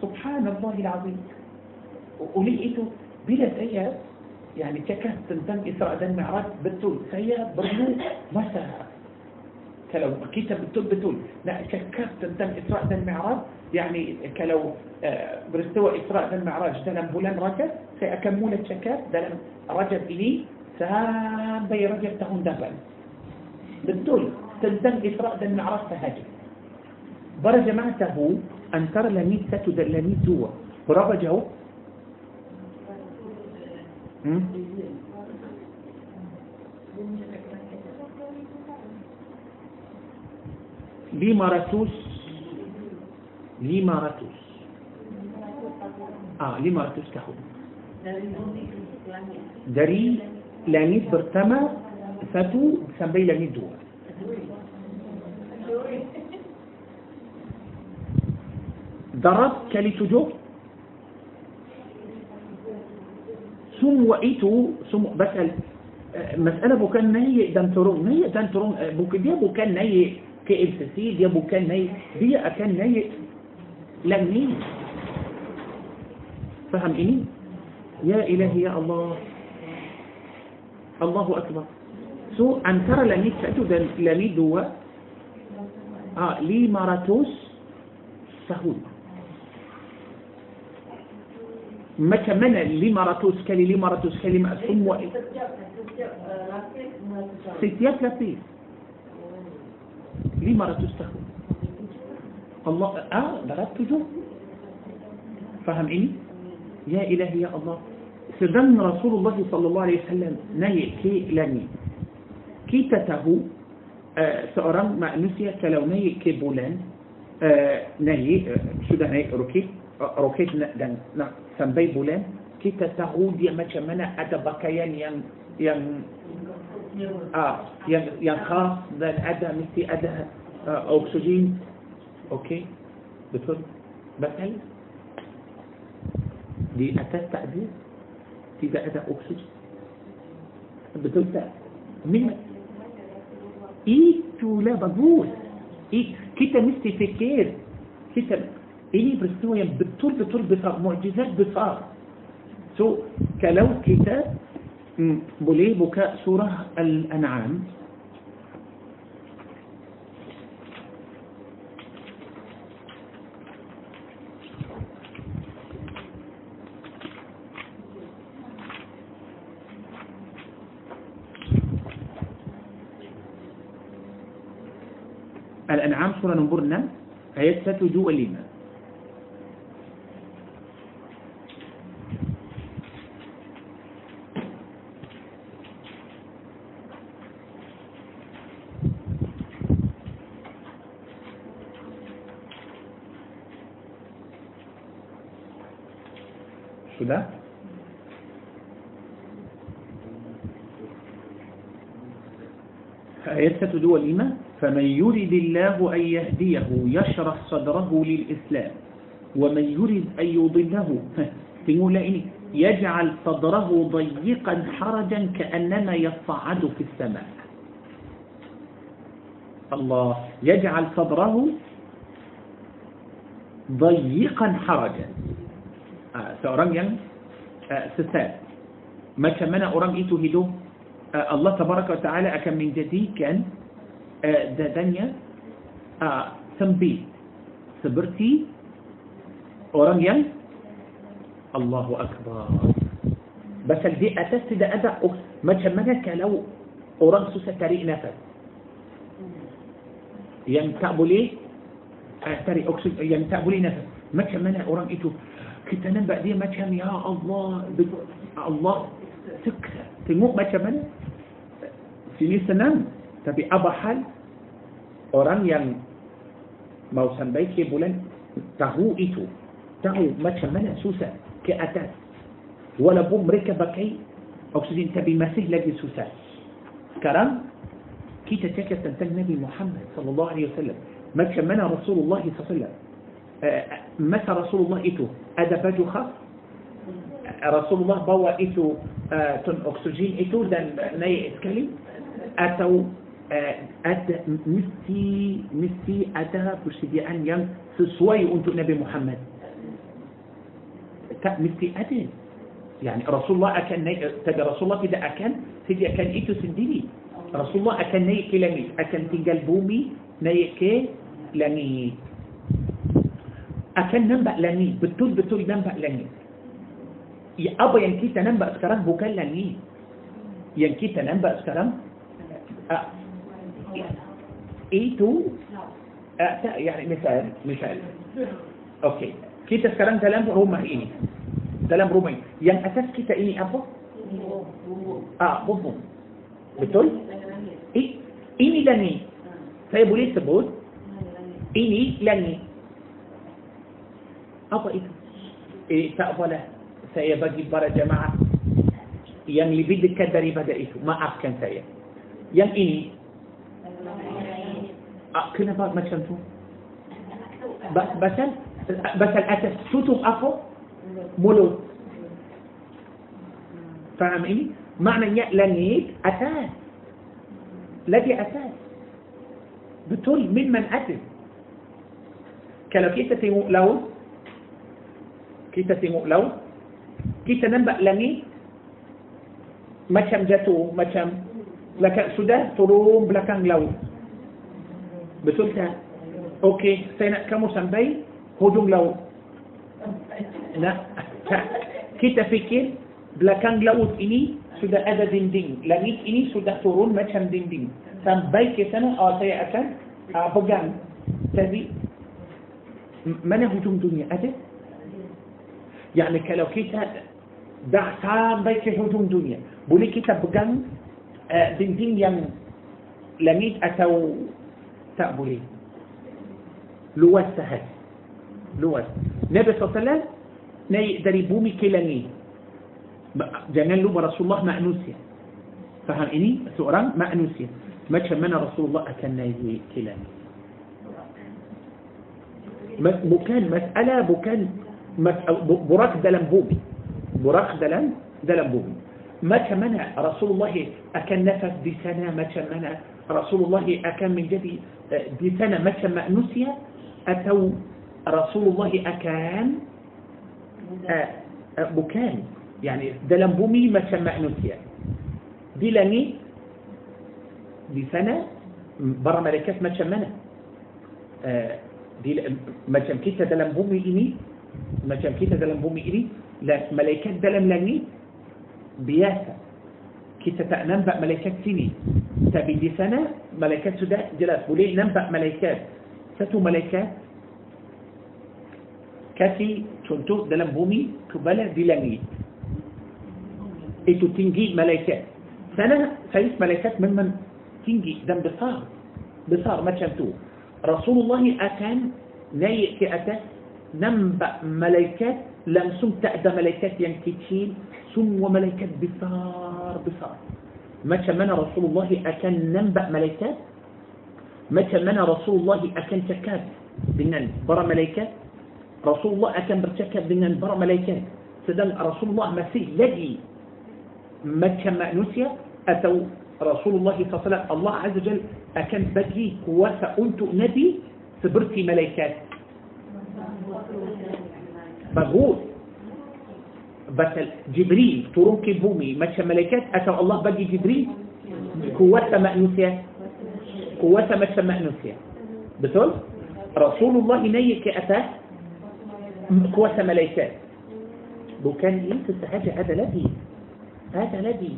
subhanallah azim oleh itu bila saya يعني كك تنتم إسراء دن معرات بتول سيئة ما مسا كلو كيتا بتول بتول لا كك تنتم إسراء دن المعراج يعني كلو آه، برستوى إسراء دن المعراج. دلم بولن ركة سيأكمل الشكر دلم رجب لي سام بي رجب تهون دبل. بتول تنتم إسراء دن معرات تهاجم. برجمعته أن ترى لميتة تدلني توا برجمعته لما راتوس لما راتوس آه لما راتوس كحب دري لاني برتما فاتو سمبي لاني دوا ضرب كالي تجوك ثم وقيته ثم بسأل مسألة بوكان ناي دانترون ناي دانترون آه، بوك دي بوكان ناي كي اف سي دي بوكان ناي دي أكان ناي لمين فهم إيه؟ يا إلهي يا الله. الله أكبر. سو أن ترى لميد سأتو لميد هو آه، لي ماراتوس سهود مثلا من اللي كالي اللي مراتوس كالي ما اسم وقت ستياب ستياب لفيف اللي تخو الله آه دغت تجو فهم اني يا إلهي يا الله. سيدنا رسول الله صلى الله عليه وسلم ناي كي لاني. كي تتهو آه، ما مأنسيا لو ناي كي بولان. آه، ناي آه، شو ده ناي ركي uh, uh, roket uh, dan nak sampai bulan kita tahu dia macam mana ada pakaian yang yang ah yang yang khas dan ada mesti ada uh, oksigen okey betul betul di atas tak ada tidak ada oksigen betul tak memang itulah bagus kita mesti fikir kita إني برستوى يم بطول بطول بصار معجزات بصار سو كلو كتاب بلي بكاء سورة الأنعام. الأنعام سورة نمبر هي ستة جو 1 2 5 فمن يريد الله أن يهديه يشرح صدره للإسلام ومن يريد أن يضله تقول إني يجعل صدره ضيقا حرجا كأنما يصعد في السماء. الله يجعل صدره ضيقا حرجا. seorang yang sesat macam mana orang آه، الله تبارك وتعالى أكم من جديد كان آه، ذا دنيا تنبيه آه، سبرتي أورانيا الله أكبر. بس الدي أتس دا أدا ما جمنا كالو أوران سوسة تاريق نفس ينتقبلي تاريق أكسج ينتقبلي نفس ما جمنا أوران إتو. كنت دي ما يا الله الله تكسر. تنوق ما جمنا sini senang tapi apa hal orang yang mau sampai ke bulan tahu itu tahu macam mana susah ke atas walaupun mereka pakai oksigen tapi masih lagi susah sekarang kita cakap tentang Nabi Muhammad sallallahu alaihi wasallam macam mana Rasulullah sallallahu alaihi wasallam masa Rasulullah itu ada baju khas Rasulullah bawa itu ton oksigen itu dan naik sekali ada mesti mesti ada persediaan yang sesuai untuk Nabi Muhammad tak mesti ada يعني Rasulullah akan naik tapi Rasulullah tidak akan sediakan itu sendiri Rasulullah akan naik ke langit akan tinggal bumi naik ke langit akan nampak langit betul-betul nampak langit ya, apa yang kita nampak sekarang bukan langit yang kita nampak sekarang uh, itu uh, tak, yani misal misal. Okey. Kita sekarang dalam rumah ini. Dalam rumah ini. Yang atas kita ini apa? Ah bubung betul? I, ini langit. Saya boleh sebut ini langit. Apa itu? Eh tak apalah. Saya bagi para jemaah yang lebih dekat daripada itu. Maafkan saya yang ini ah, kenapa macam tu basal basal atas tutup apa mulut faham ini maknanya langit atas lagi atas betul mimman atas kalau kita tengok laut kita tengok laut kita nampak langit macam jatuh macam belakang sudah turun belakang laut. Betul tak? Okey, saya nak kamu sampai hujung laut. Nah, tak. Kita fikir belakang laut ini sudah ada dinding. Langit ini sudah turun macam dinding. Sampai ke sana, oh, saya akan uh, pegang. Tapi, mana hujung dunia? Ada? Ya, yani, kalau kita dah sampai ke hujung dunia, boleh kita pegang بنزين يم لميت أتو تقبلي لوس سهل. لوس نبي صلى الله عليه وسلم نيقدر يبومي كلامي جنال لوبا رسول الله مأنوسيا. فهم إني سؤران مأنوسيا. ما تشمنا رسول الله أكلنا كلامي بوكان مسألة بوكان براك دلم بومي. براك دلم بومي. ما كمنا رسول الله أكن نفس بسنة؟ ما كمنا رسول الله أكن من جدي؟ بسنة ما كم نسي؟ أتوا رسول الله أكان بكان. يعني دلم بومي ما كم نسي. دلني بسنة برا ملكات ما كمنا دي ما كم كيتا دلم بومي إني؟ macam kita dalam bumi ini malaikat dalam langit biasa kita tak nampak malaikat sini tapi di sana malaikat sudah jelas boleh nampak malaikat satu malaikat kasih contoh dalam bumi kepala di langit itu tinggi malaikat sana saiz malaikat memang tinggi dan besar besar macam tu Rasulullah akan naik ke atas nampak malaikat لم سم تأدى ملائكات ينكتين سم وملائكات بصار بصار ما كمنا رسول الله أكن ننبأ ملائكات؟ ما كمنا رسول الله أكن تكاد بنن برا ملائكات؟ رسول الله أكن برتكاد بنن برا ملائكات. سدن رسول الله مسيح لدي. ما كما نسي أتوا رسول الله صلى الله عليه وسلم الله عز وجل أكن بدي وسأنت نبي سبرتي ملائكات. Bagus بس جبريل ترون بومي ماشى ملائكات أتى الله. بقي جبريل؟ قوة مأنوسية. قوة ماشى مأنوسية. بتقول رسول الله نيك أتى؟ قوة ملائكات وكان ينسى حاجة هذا الذي. هذا الذي.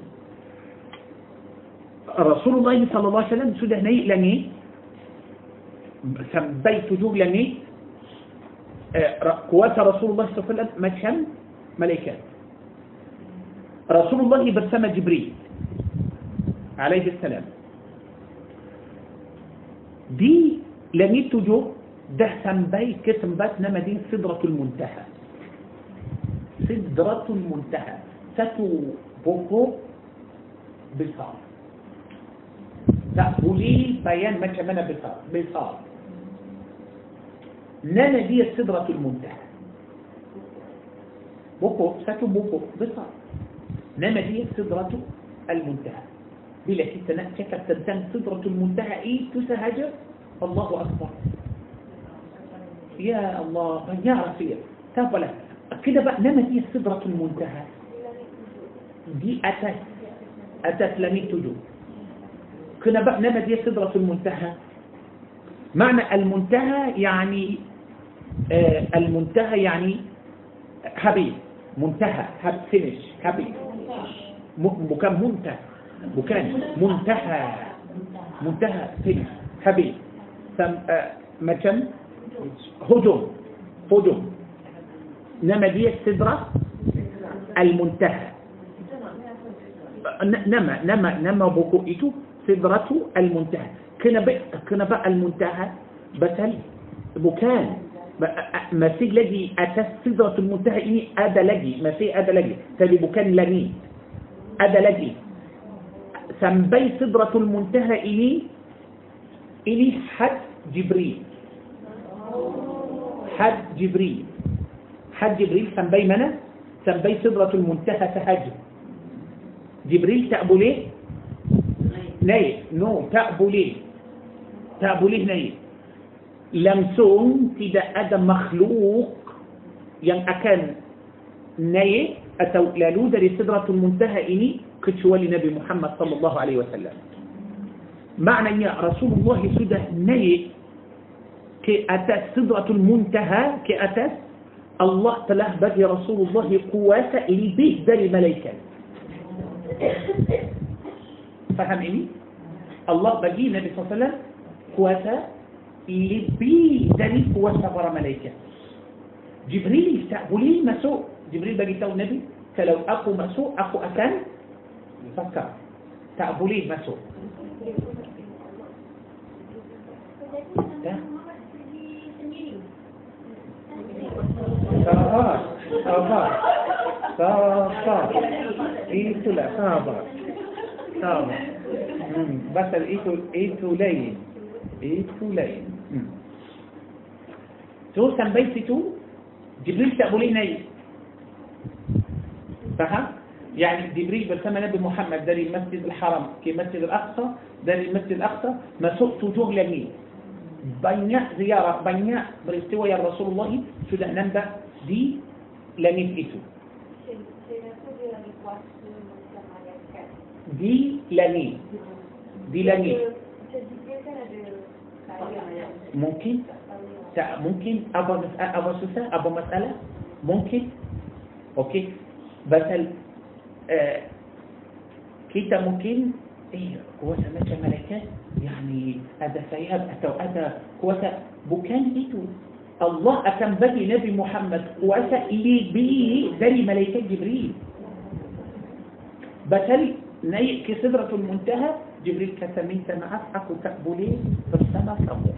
رسول الله صلى الله عليه وسلم سده نيك لني سبيت جوب لني إيه، قوات رسول الله صلى الله عليه وسلم مكان ملائكات رسول الله برسم جبريل عليه السلام. دي لم يتجو ده سنبي كتنبات نمدين صدرة المنتهى. صدرة المنتهى. ستو بوكو بصار تأبولي بيان ما كمان بصار بصار لنا هي السدرة المنتهى بوكو ساتو بوكو بصر. نما هي السدرة المنتهى بلا كتنا كيف تنتن سدرة المنتهى إيه؟ تسهج الله أكبر. يا الله. يا رفيع تابلا كده بقى نما هي السدرة المنتهى دي أتت. أتت لمن تجو kenapa nama dia Sidratul Muntaha معنى المنتهى يعني آه، المنتهى يعني هابي. منتهى هاب فينش هابي. مكان منتهى مكان منتهى. منتهى فينش هابي. مكان هدم هدم نما دي السدرة المنتهى. نما نما نما بقوئته سدرة المنتهى. كنا بقى المنتهى بتل بكان ما في لجي صدرة المنتهى إني أدى لدي. ما في أدى لدي. تبي بكان لني أدى لدي. سنبي صدرة المنتهى إني إني حد جبريل. حد جبريل. حد جبريل سنبي منا؟ سنبي صدرة المنتهى تهج جبريل تأبو ليه؟ نايف نو تأبو ليه؟ تأبو ليه نايف langsung tidak ada makhluk yang akan naik atau lalu dari sidratul muntaha ini kecuali Nabi Muhammad sallallahu alaihi wasallam. Maknanya Rasulullah sudah naik ke atas sidratul muntaha ke atas Allah telah bagi Rasulullah kuasa lebih dari malaikat. Faham ini? Allah bagi Nabi SAW kuasa lebih dari kuasa para malaikat. Jibril tak boleh masuk. Jibril bagi tahu Nabi, kalau aku masuk, aku akan fakar. Tak boleh masuk. Dah? Sabar. Sabar. Sabar. Itulah sabar. Sabar. Hmm. Pasal itu, itu lain. Itu lain. Hmm. Situ, Jibril tak boleh naik. Faham? يعني جبريل bersama Nabi Muhammad dari Masjid Al-Haram ke Masjid Al-Aqsa dari Masjid Al-Aqsa masuk tujuh langit banyak ziarah banyak peristiwa yang Rasulullah sudah nampak di langit itu di langit di langit ممكن ممكن أبا مسألة أبا سوسة أبا مسألة ممكن أوكي بس ال كيتا ممكن إيه هو سمكة ملكة يعني هذا سيهب أتو أتا هو بكان إيتو الله أتم بدي نبي محمد وأتا إلي بي داري ملكة جبريل بس هل نيك كسدرة المنتهى جبريل كسمين تنعف أكو تقبلين السماء فرقوا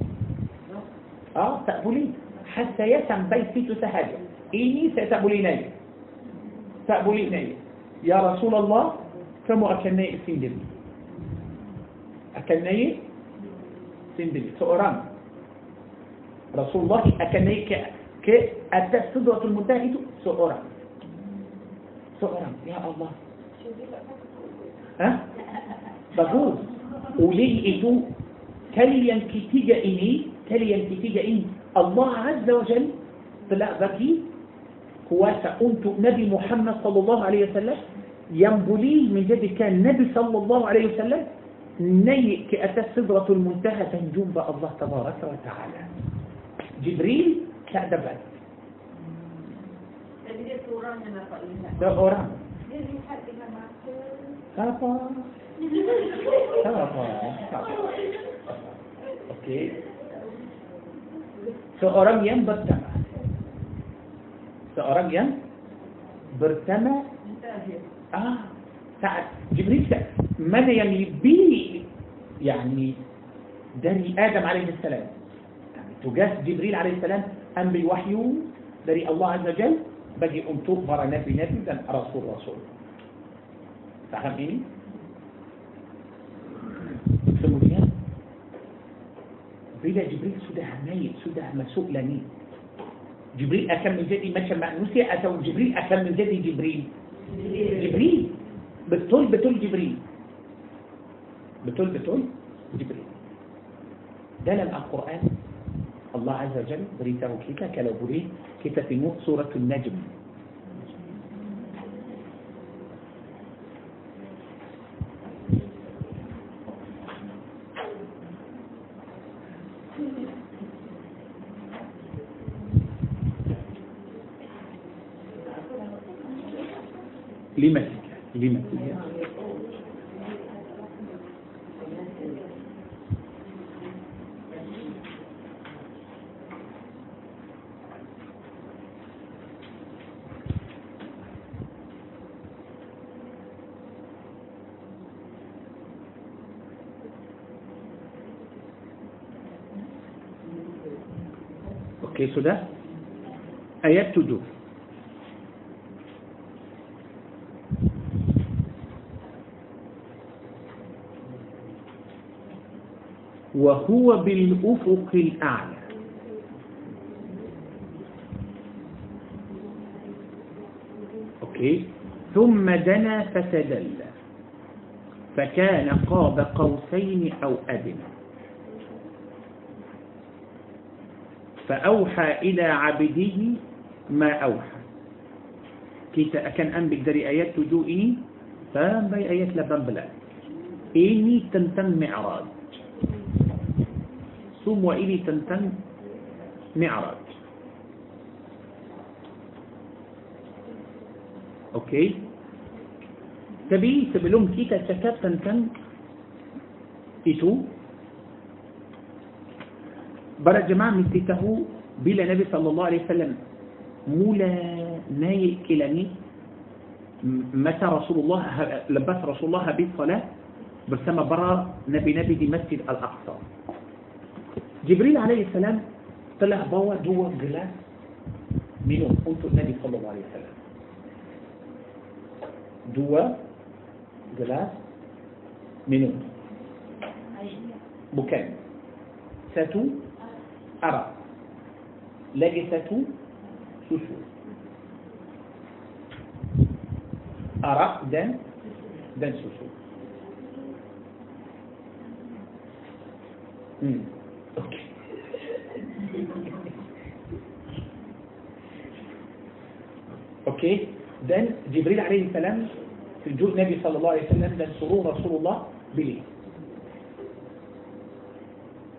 آه تأبولين حتى يسم بيتي تتهاجع إني ستأبولين أي تأبولين أي يا رسول الله كم أكلنا سين دبي أكلنا سين دبي سؤران رسول الله أكلنا ك ك أدت سدوة المتاهة سؤران سؤران يا الله. ها؟ بقول. وليه إدو. Kalian ketiga ini kalian ketiga ini Allah Azza wa Jal telah bagi kuasa untuk Nabi Muhammad sallallahu alaihi wasallam yang boleh menjadikan Nabi sallallahu alaihi wasallam naik ke atas sidratul muntaha dan jumpa Allah tabaraka wa taala. Jibril tak dapat. Jadi dia seorang yang dapat lihat. Seorang. Dia lihat dengan mata. Apa? Apa? Okey. Seorang yang bertama. Seorang yang. آه ساعة جبريل سأل من يلي به يعني عليه السلام. يعني تجاه جبريل عليه السلام أم بالوحي دري الله عز وجل؟ بجي أم تخبر نبي نبي dan رسول فهم ini kemudian بلا جبريل سده ميت سده مسوق لمين جبريل أكمل من جدي مثل مأنوسي أتو جبريل أكمل من جدي جبريل. جبريل بتول بتول جبريل. بتول بتول جبريل. ده لم القرآن. الله عز وجل بريته كيتا كلا بريه كيتا في نور سورة النجم. Surah An-Najm lima tiga lima tiga Okey sudah ayat tujuh وهو بالأفق الأعلى. أوكي. ثم دنا فتدلى. فكان قاب قوسين أو أدنى. فأوحى إلى عبده ما أوحى. akan ambil dari ayat tujuh ini sampai ayat 18 ini tentang Mi'raj ثم وإلي تنتن معرج أوكي؟ تبي تبي لهم كيتا شكاب تنتن تيتو برا جماعة من تيته بلا نبي صلى الله عليه وسلم. مولا ناي كلامي. متى رسول الله لبث رسول الله بالصلاة بسما برا نبي نبي دي مسجد الأقصى. جبريل عليه السلام طلع بوا دوا جلا منو قلت النبي صلى الله عليه وسلم. dua gelas minuman satu arak. lagi satu susu. arak dan dan susu. أوكي ذن جبريل عليه السلام في جو النبي صلى الله عليه وسلم ذن سرور رسول الله بلي.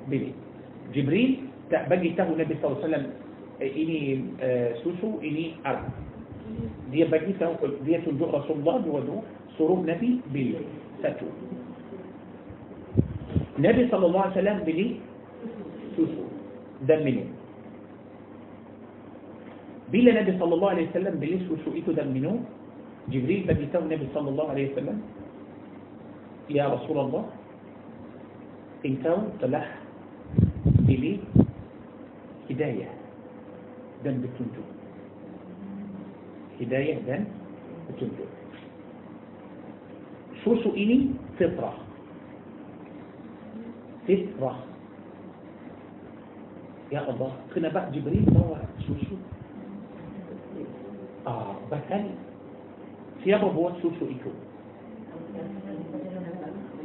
بلي. جبريل بجي تهو النبي صلى الله عليه وسلم إني آه، سوسو إني أرض دي بجي تهو دي تلجو رسول الله بودو سرور نبي بلي ساتو. نبي صلى الله عليه وسلم بلي beli susu dan minum. Bila Nabi sallallahu alaihi wasallam beli susu itu dan minum, Jibril bagi tahu Nabi sallallahu alaihi wasallam, "Ya Rasulullah, engkau telah beli hidayah dan petunjuk." Hidayah dan petunjuk. Susu ini fitrah. Fitrah. يا الله خنا بقى جبريل ما هو شو شو؟ آه بقى هني سيابه هو شو شو إيكو؟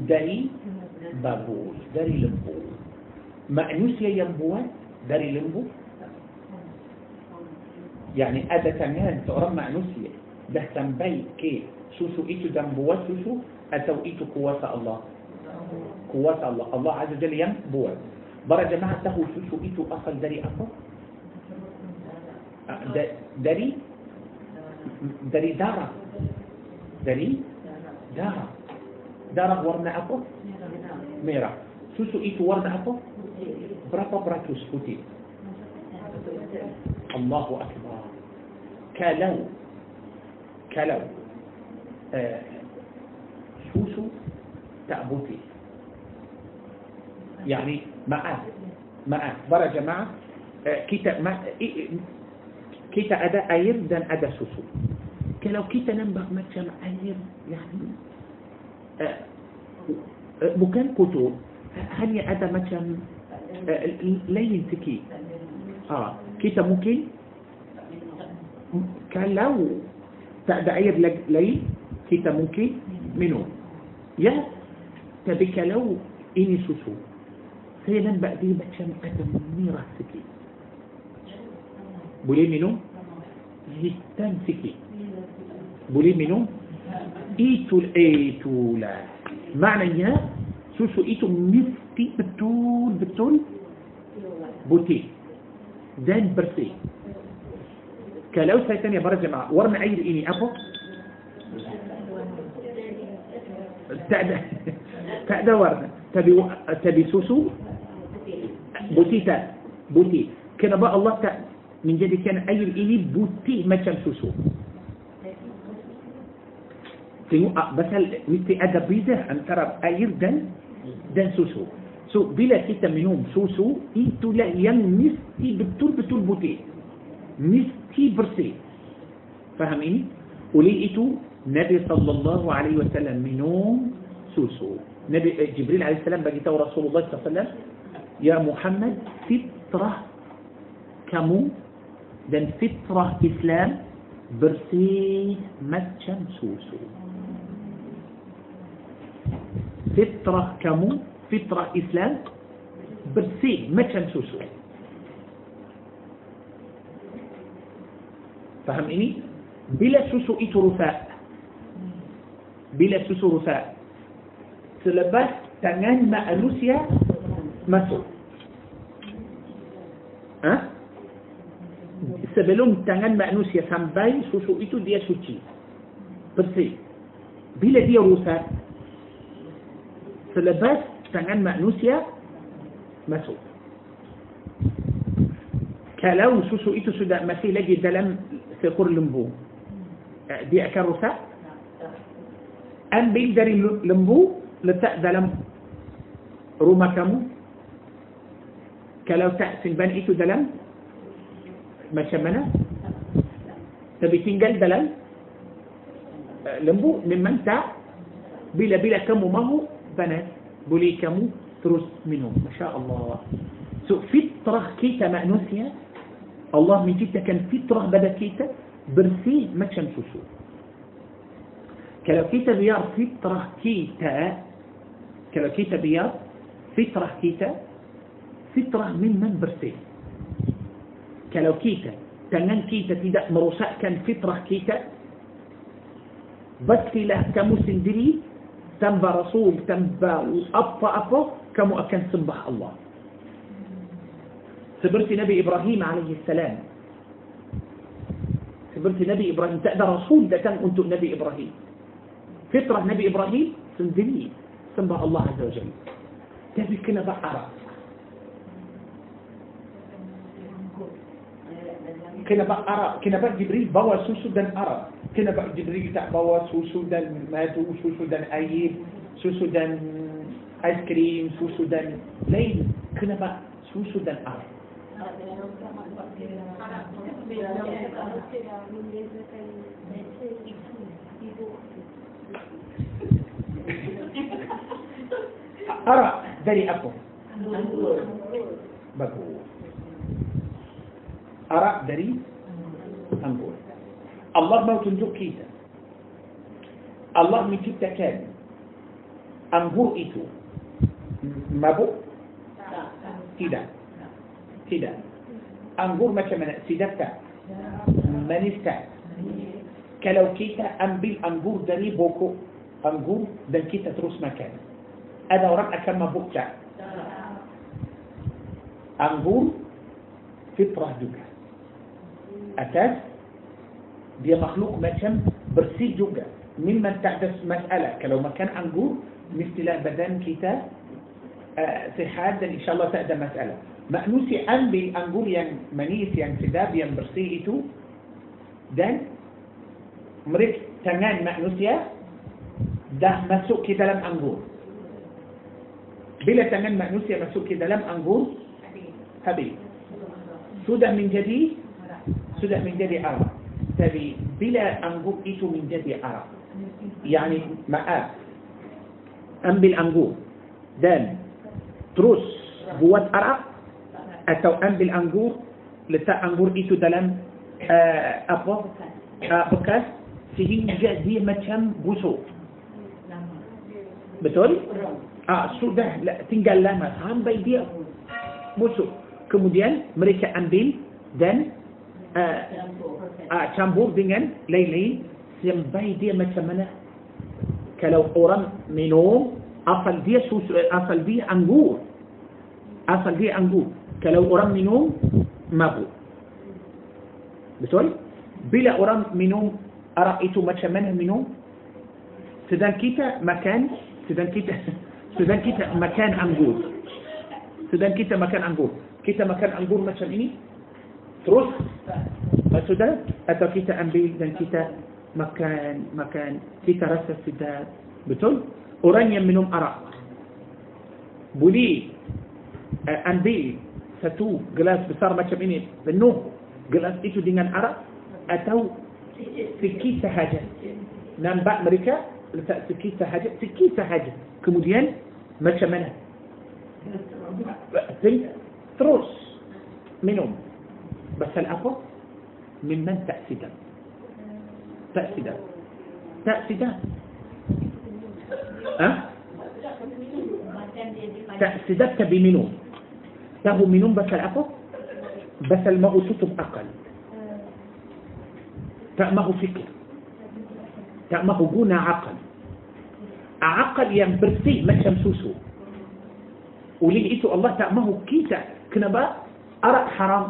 داري بابول داري لمبو مأنوس يا يمبوان داري لمبو يعني أدا تمان تقرم مأنوسيا. ده بيت كي. شو شو إيكو؟ دمبو شو شو؟ أتو إيكو قوات الله. قوات الله. الله عز وجل يمبوان برا جماعة تهو شو شو إيتو أصل داري أصل؟ داري داري دارة. داري دارة. دارة ورنا أكو؟ ميرا. شو شو إيتو ورنا أكو؟ برابا براتو سكوتي. الله أكبر. كالو. كالو. آه. شو شو تعبوتي يعني مع مع برا جماعة كيتا ما إيه، إيه، كيتا أدا أير دان أدا سوسو. كلو كيتا نمبر ما جمع أير يعني آه، آه، مكان كتو هني أدا ما جمع آه، لين تكي آه كيتا ممكن؟ كلو تأدا أير لين كيتا ممكن؟ منو؟ يا تبكلو إني سوسو. قيلا بعدي بكم قدم نيرة سكي. بولي منو؟ جتان سكي. بولي منو؟ إيتو الأيتو لا. Maknanya susu itu mesti betul-betul putih. Dan bersih. Kalau saya tanya berjemaah warna air ini apa? Tak ada, tak ada warna. Tapi, tapi susu? Putih tak? Putih. Kenapa الله tak menjadikan air ini putih macam susu. Itu ah, pasal mesti ada beza antara air dan dan susu. So bila kita minum susu itulah yang mesti betul-betul putih. Mesti bersih. Faham ini? Oleh itu نبي صلى الله عليه وسلم minum susu. نبي ah, جبريل عليه السلام bagi tahu رسول الله صلى الله عليه وسلم ya Muhammad fitrah kamu dan fitrah Islam bersih macam susu fitrah kamu fitrah Islam bersih macam susu faham ini bila susu itu rusak bila susu rusak selepas tangan manusia masuk. Ha? sebelum tangan manusia sampai susu itu dia suci. Bersih. Bila dia rusak selepas tangan manusia masuk. Kalau susu itu sudah masih lagi dalam seekor lembu dia akan rusak? Ambil dari lembu letak dalam rumah kamu kalau tak simpan itu dalam macam mana tapi tinggal dalam lembu memang tak bila-bila kamu mahu panas boleh kamu terus minum Masya Allah so fitrah kita manusia Allah menciptakan fitrah pada kita bersih macam susu kalau kita biar fitrah kita kalau kita biar fitrah kita fitrah memang bersih kalau kita tangan kita tidak merosakkan fitrah kita pastilah kamu sendiri tanpa Rasul tanpa apa-apa kamu akan sembah Allah seperti Nabi Ibrahim alaihi salam seperti Nabi Ibrahim tak ada Rasul datang untuk Nabi Ibrahim fitrah Nabi Ibrahim sendiri sembah Allah Azza wa Jalla tapi kenapa Arab kenapa Arab kenapa Jibril bawa susu dan Arab kenapa Jibril tak bawa susu dan madu susu dan air susu dan ais krim susu dan lain kenapa susu dan Arab Arab dari apa? Bagus. أرى دري أنقول الله ما تنجوك كيتا الله من كيتا كان أنقول إتو ما بو كيدا كيدا أنقول ما كمان سيدتا. منستا كلو كيتا أنبيل أنقول دري بوكو. أنقول دن كيتا تروس مكان أنا وراء أكل ما بوكا أنقول فطرة دوكا. Atas dia makhluk macam bersih juga. Memang tak ada masalah. Kalau makan anggur, mestilah badan kita uh, sihat dan insyaAllah tak ada masalah. Manusia ambil anggur yang manis, yang sedap, yang bersih itu dan mereka tangan manusia dah masuk ke dalam anggur. Bila tangan manusia masuk ke dalam anggur, habis. Sudah menjadi sudah menjadi arak. Tapi bila anggur itu menjadi arak, yani maaf, ambil anggur dan terus buat arak atau ambil anggur letak anggur itu dalam uh, apa uh, bekas sehingga dia macam busuk betul ah sudah tinggal lama sampai dia busuk kemudian mereka ambil dan uh, uh, campur dengan lain-lain sampai dia macam mana kalau orang minum asal dia susu asal dia anggur asal dia anggur kalau orang minum mabuk betul bila orang minum arak itu macam mana minum sedang kita makan sedang kita sedang kita makan anggur sedang kita makan anggur kita makan anggur macam ini terus sudah atau kita ambil dan kita makan makan kita rasa sedap. Betul? Orang yang minum arak boleh uh, ambil satu gelas besar macam ini penuh gelas itu dengan arak atau sikit sahaja. Nampak mereka letak sikit sahaja sikit sahaja. Kemudian macam mana? Terus minum بس العفو ممن تأسده تأسده تأسده أه؟ تأسدك بمنون تهو منون بس العفو بس ما أسوتم أقل. تأمه فكر تأمه قونا عقل. عقل ينبرسي يعني ما شمسوسو. وليه إيتو الله تأمه كيتا. كنبا؟ أرى حرام.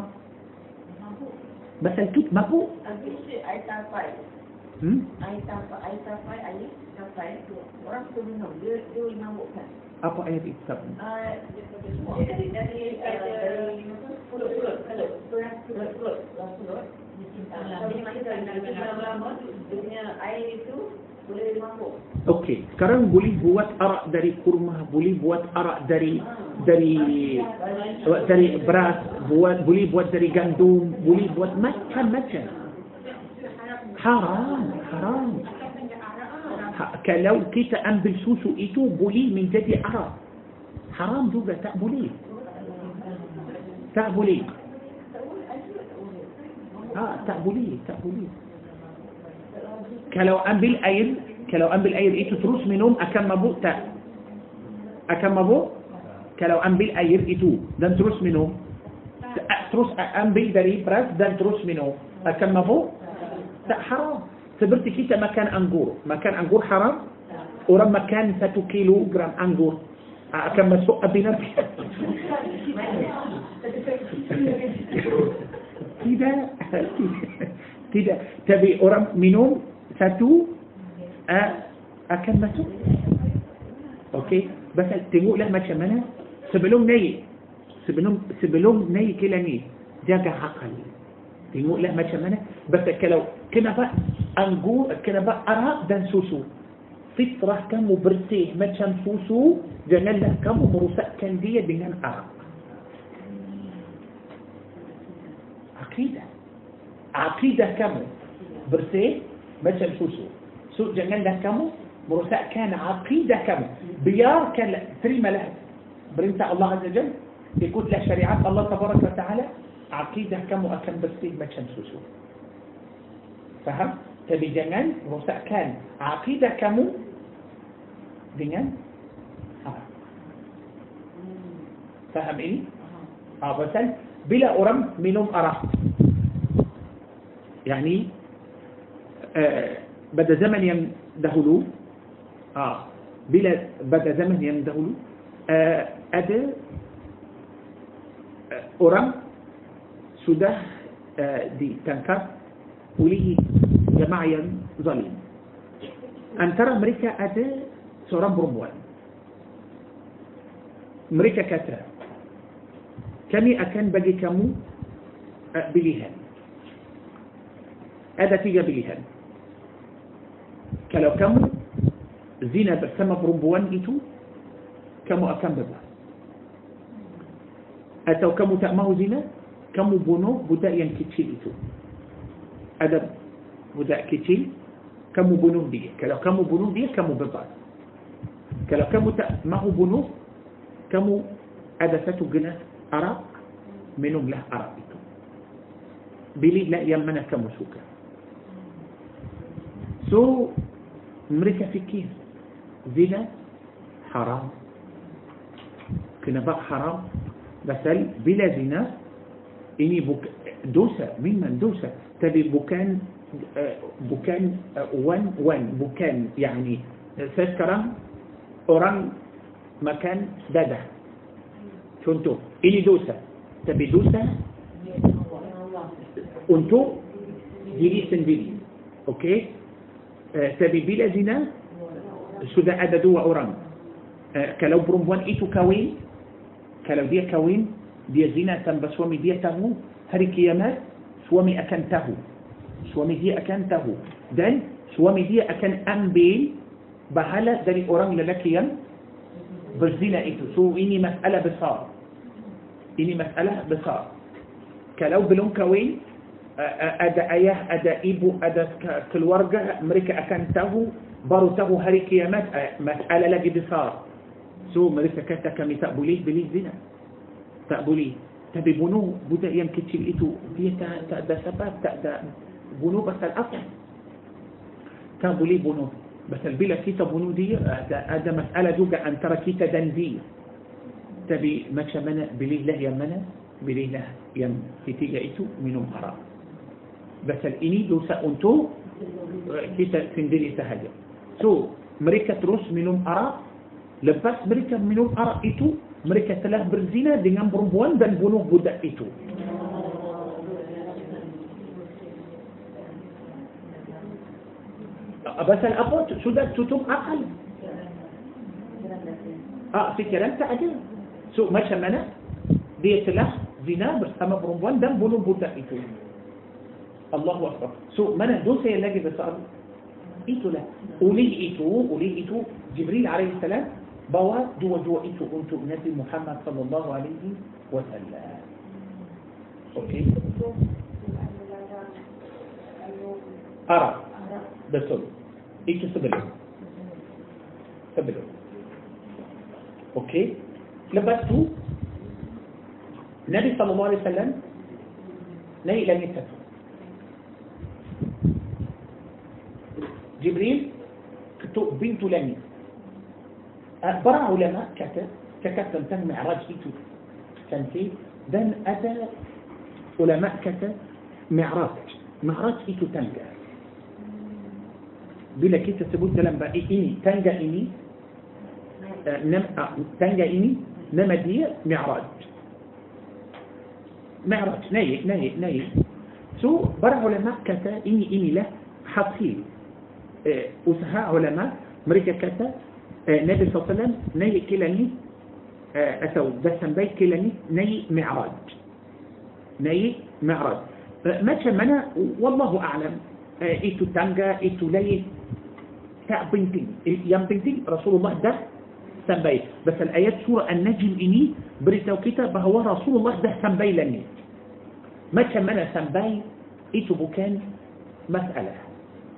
Pasal kita mampu Habis tu air tapai. hmm? Air tapai, air tapai, air tapai tu. Orang tu minum. Dia, dia boleh mabukkan. apa ayat itu Ah, dia dari, dari, dari pulut-pulut. Kalau pulut-pulut. Pulut-pulut. Jadi masa dalam lama dia punya air itu boleh mabuk. Okey, sekarang boleh buat arak dari kurma, boleh buat arak dari dari dari beras, buat boleh buat dari gandum, boleh buat macam-macam. Haram, haram. Ha, kalau kita ambil susu itu boleh menjadi arak. Haram juga tak boleh. Tak boleh. Ah, tak boleh, tak boleh. Kalau ambil air, kalau ambil air itu terus minum akan mabuk? Tak. Akan mabuk? Kalau ambil air itu. Dan terus minum. Terus ambil dari beras dan terus minum. أكم مبو؟ تا حرام. تبرتي كيتا مكان انجور مكان انجور حرام؟ ورم مكان ساتو كيلو جرام انجور أكم مسوء أبينا. كده؟ كده. تبي اورام منهم؟ Satu uh, akan masuk. Okey, pasal tengoklah macam mana sebelum naik. Sebelum sebelum naik ke langit, jaga akal. Tengoklah macam mana. Pasal kalau kenapa anggur, kenapa arak dan susu? Fitrah kamu bersih macam susu, janganlah kamu merusakkan dia dengan arak. Akidah. Akidah kamu bersih macam susu. So, janganlah kamu merosakkan akidah kamu. Biarkanlah, terimalah perintah Allah Azza Jal. Ikutlah syariat Allah Tabaraka wa Ta'ala. Akidah kamu akan bersih macam susu. Faham? Tapi jangan rosakkan akidah kamu dengan haram. Faham ini? Ah, pasal bila orang minum arak يعني آه، بدأ زمن يندهلو آه بلا بدأ زمن يندهلو آه، أدى آه، أورام سودا دي تنكر وليه جماعيا ظليم أن ترى أمريكا أدى سورام بربوان أمريكا كاترا كمي اكن بجي كمو بليهان. أدى تيجا بليهان. Kalau kamu zina bersama perempuan itu kamu akan bebas atau kamu tak mau zina kamu bunuh budak yang kecil itu ada budak kecil kamu bunuh dia kalau kamu bunuh dia kamu bebas kalau kamu tak mau bunuh kamu ada satu gelas arak minumlah arak itu pilihlah yang mana kamu suka so mereka fikir zina haram kenapa haram pasal bila zina ini buk, dosa memang dosa tapi bukan uh, bukan uh, one one bukan yani saya sekarang orang makan dadah contoh ini dosa tapi dosa untuk diri sendiri okey uh, tapi bila zina sudah ada dua orang uh, kalau perempuan itu kahwin kalau dia kahwin dia zina tanpa suami dia tahu hari kiamat suami akan tahu suami dia akan tahu dan suami dia akan ambil bahala dari orang lelaki yang berzina itu so ini masalah ada ayah, ada ibu, ada keluarga, mereka akan tahu, baru tahu hari kiamat, masalah lagi besar. So mereka kata kami tak boleh beli zina. Tak boleh. Tapi bunuh budak yang kecil itu, dia tak, tak ada sebab, tak ada bunuh pasal apa? Tak boleh bunuh. Pasal bila kita bunuh dia, ada, ada masalah juga antara kita dan dia. Tapi macam mana, pilihlah yang mana? Pilihlah yang ketiga itu minum haram. Pasal ini dosa untuk kita sendiri sahaja. So, mereka terus minum arak. Lepas mereka minum arak itu, mereka telah berzina dengan perempuan dan bunuh budak itu. Pasal apa? Sudah tutup akal. Ah, fikiran tak ada. So, macam mana? Dia telah zina bersama perempuan dan bunuh budak itu. الله أكبر. سو من الدوسة يلاجب السؤال Itulah. Oleh itu, oleh itu. جبريل عليه السلام bawa dua-dua itu. Untuk نبي محمد صلى الله عليه وسلم. Okey. Ha. Pasal itu sebelum. Sebelum. Okey. Lepas itu نبي صلى الله عليه وسلم لا إله إلا الله جبريل بنت لامي أه، برا علماء كتب ككتب تم معراج إيتو كان في دن أتى علماء كتب معراج. معراج إيتو تنجا. بلا كيف تسبوت لما إني تنجا إني أه، نم أه، تنجا إني نما دي معراج. معراج. ناي ناي ناي. سو برا علماء كتب إني إني له حصيل. Usaha ulama mereka kata Nabi SAW naik ke langit atau dah sampai ke langit naik mi'raj naik mi'raj macam mana wallahu a'lam itu tangga itu langit tak penting yang penting Rasulullah dah sampai pasal ayat surah An-Najm ini beritahu kita bahawa Rasulullah dah sampai langit macam mana sampai itu bukan masalah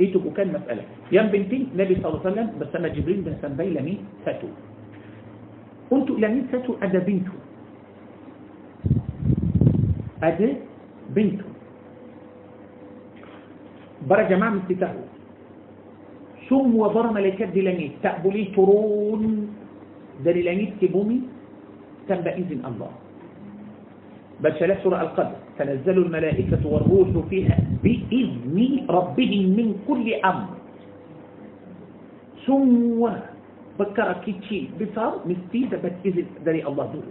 إيه كان مسألة. يا بنتي نبي صلى الله عليه وسلم بس جبريل بن سنبي لمين؟ فاتو قلت لمين فاتو أدى بنته. أدى بنته. برا جماعة من ستاهو ثم وبر ملكات دي لمين؟ تقبلي ترون. دليلانيت كبومي تم إذن الله. بل شلاح سورة القدر. تنزل الملائكة والروح فيها بإذن ربهم من كل أمر. سوى بكر كيتشي بصار مستي دبت إذن. دري الله دول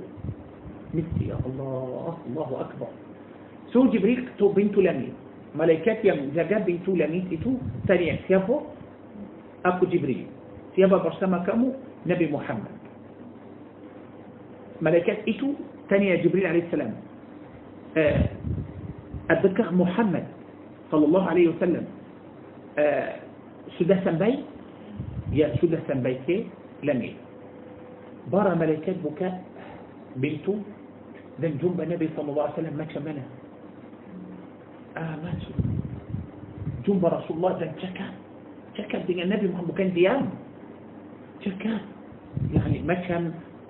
مستي يا الله الله أكبر. سو جبريل تو بنتو لمين ملائكات يم جاجا بنتو لمين إتو تاني سيافو أكو جبريل. سيابا برسما كمو نبي محمد. ملائكات إتو تاني جبريل عليه السلام. آه، أبكر محمد صلى الله عليه وسلم آه، شده سنبي؟ يا شده سنبي كي؟ لمي برا ملكات بكاء بنته ذن جنب النبي صلى الله عليه وسلم ما كمنا آه جنب رسول الله ذن شكا. شكا دين النبي محمد كان ديان شكا. يعني ما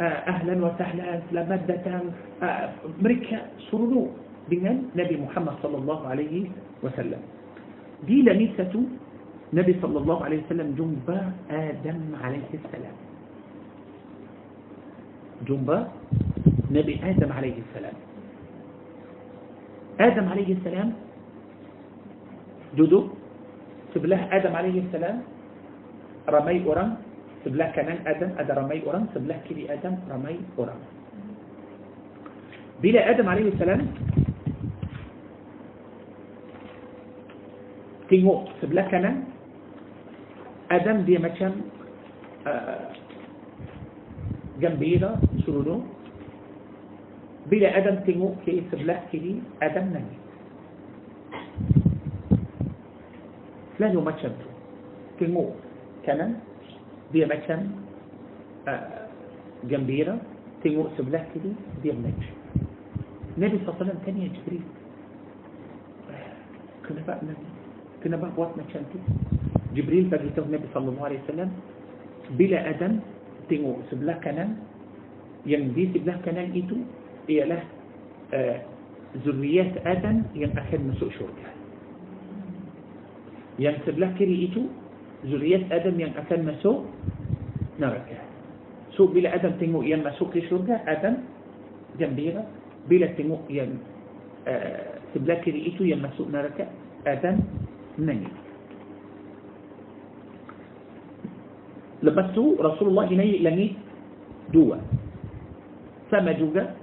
أهلا وسهلا لمدة آه، مريكا شرنو بين نبي محمد صلى الله عليه وسلم. دي لميسة نبي صلى الله عليه وسلم جنب آدم عليه السلام. جنب نبي آدم عليه السلام. آدم عليه السلام جدو قبله آدم عليه السلام رمي أورام sebelah kanan Adam ada ramai orang, sebelah kiri Adam ramai orang. Bila Adam AS tengok sebelah kanan, Adam dia macam uh, gembira seronok bila Adam tengok ke sebelah kiri Adam nangis selalu macam tu tengok kanan دي مكان آه، جنبيرة تيمور سبلاه كده دي مكان نبي صلى الله عليه وسلم كان يا جبريل. كنا بقى نبي كنا بقى بوات مكان كده جبريل بقى يتوه نبي صلى الله عليه وسلم بلا أدم تيمور سبلاه كنان. يعني ينبي سبلاه كنان إيتو إيا له آه، ذريات آدم يعني ينأخذ من سوء شركة ينسب له كريئته zuriat Adam yang akan masuk neraka so bila Adam tengok yang masuk ke syurga Adam gembira bila tengok yang uh, sebelah kiri itu yang masuk neraka Adam menangis lepas tu Rasulullah naik langit dua sama juga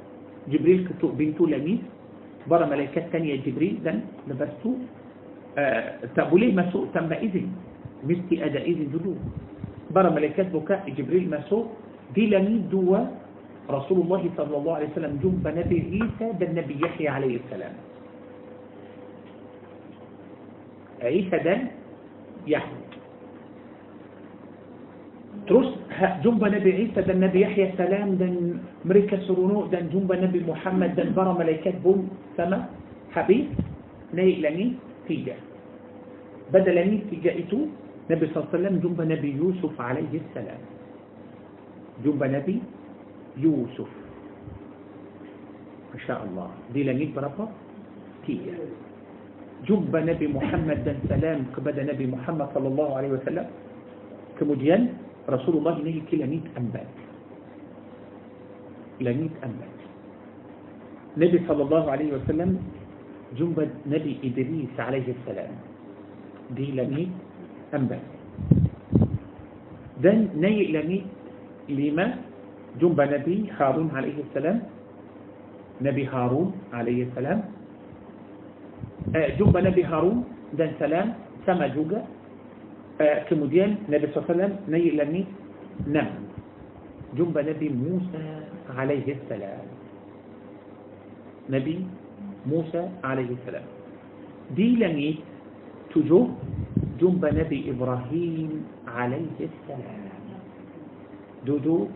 Jibril ketuk pintu langit bara malaikat tanya Jibril dan lepas tu uh, tak boleh masuk tanpa izin مستي أدا إذي دلو برا ملكات بكاء جبريل مسو دي لميدوا رسول الله صلى الله عليه وسلم جنب نبي عيسى ده النبي يحيى عليه السلام. عيسى ده يحيى. ترس جنب نبي عيسى ده النبي يحيى السلام ده مريكا سرونو ده جنب نبي محمد ده برا ملكات بوم سما حبيب naik langit tiga. Pada langit tiga itu. نبي صلى الله عليه وسلم jumpa نبي يوسف عليه السلام. Jumpa نبي يوسف. ما شاء الله. Di langit berapa tiga jumpa نبي محمد dan salam kepada نبي محمد صلى الله عليه وسلم. Kemudian رسول الله naik ke langit empat لنيت نبي صلى الله عليه وسلم جنب نبي إدريس عليه السلام. دي لنيت أنبا دان ني لني لما جنب نبي هارون عليه السلام نبي هارون عليه السلام جنب نبي هارون دان سلام سما جوجا كمديان نبي صلى الله عليه وسلم ني لني نم جنب نبي موسى عليه السلام نبي موسى عليه السلام دي لني تجو جنب نبي إبراهيم عليه السلام. دودو.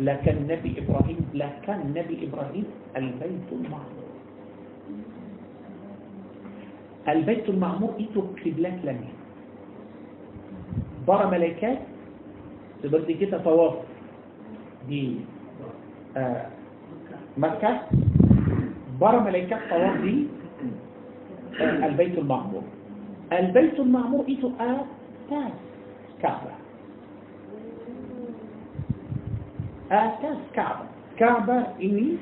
لكن نبي إبراهيم لكن نبي إبراهيم البيت المعمور. البيت المعمور إتو قبلات لمي Para malaikat tidak, tidak طواف di ah, مكة. Para malaikat طواف di ah, البيت المعمور. البيت المعمور itu atas كعبة. Atas كعبة. كعبة. Ini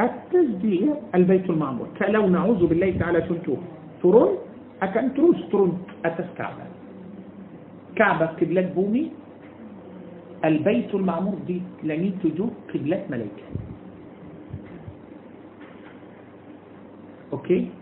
التسبيح البيت المعمور. Kalau نعوذ بالله تعالى jatuh? Turun? Akan terus turun. Atas كعبة. كعبة kiblat bumi. البيت المعمور di langit tujuh kiblat malaikat. Okey.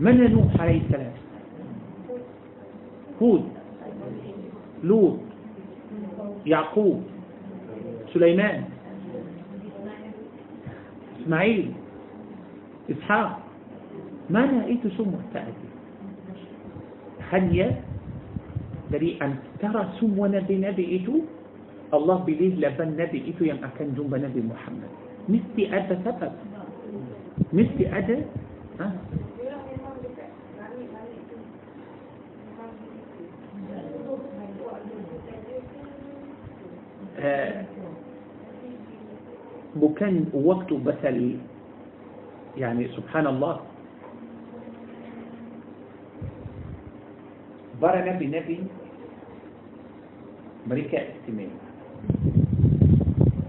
من نوح عليه السلام؟ هود. لوط. يعقوب. سليمان. إسماعيل. إسحاق. ما رايت سم تاتي هل دري أن ترى سمو نبي نبي الله بليه لبن نبي ايتو جنب نبي محمد. مستي أدى سبب مستي أدى ها؟ آه، بكان وقت بسل يعني سبحان الله. برنا بنبي مريكا استمان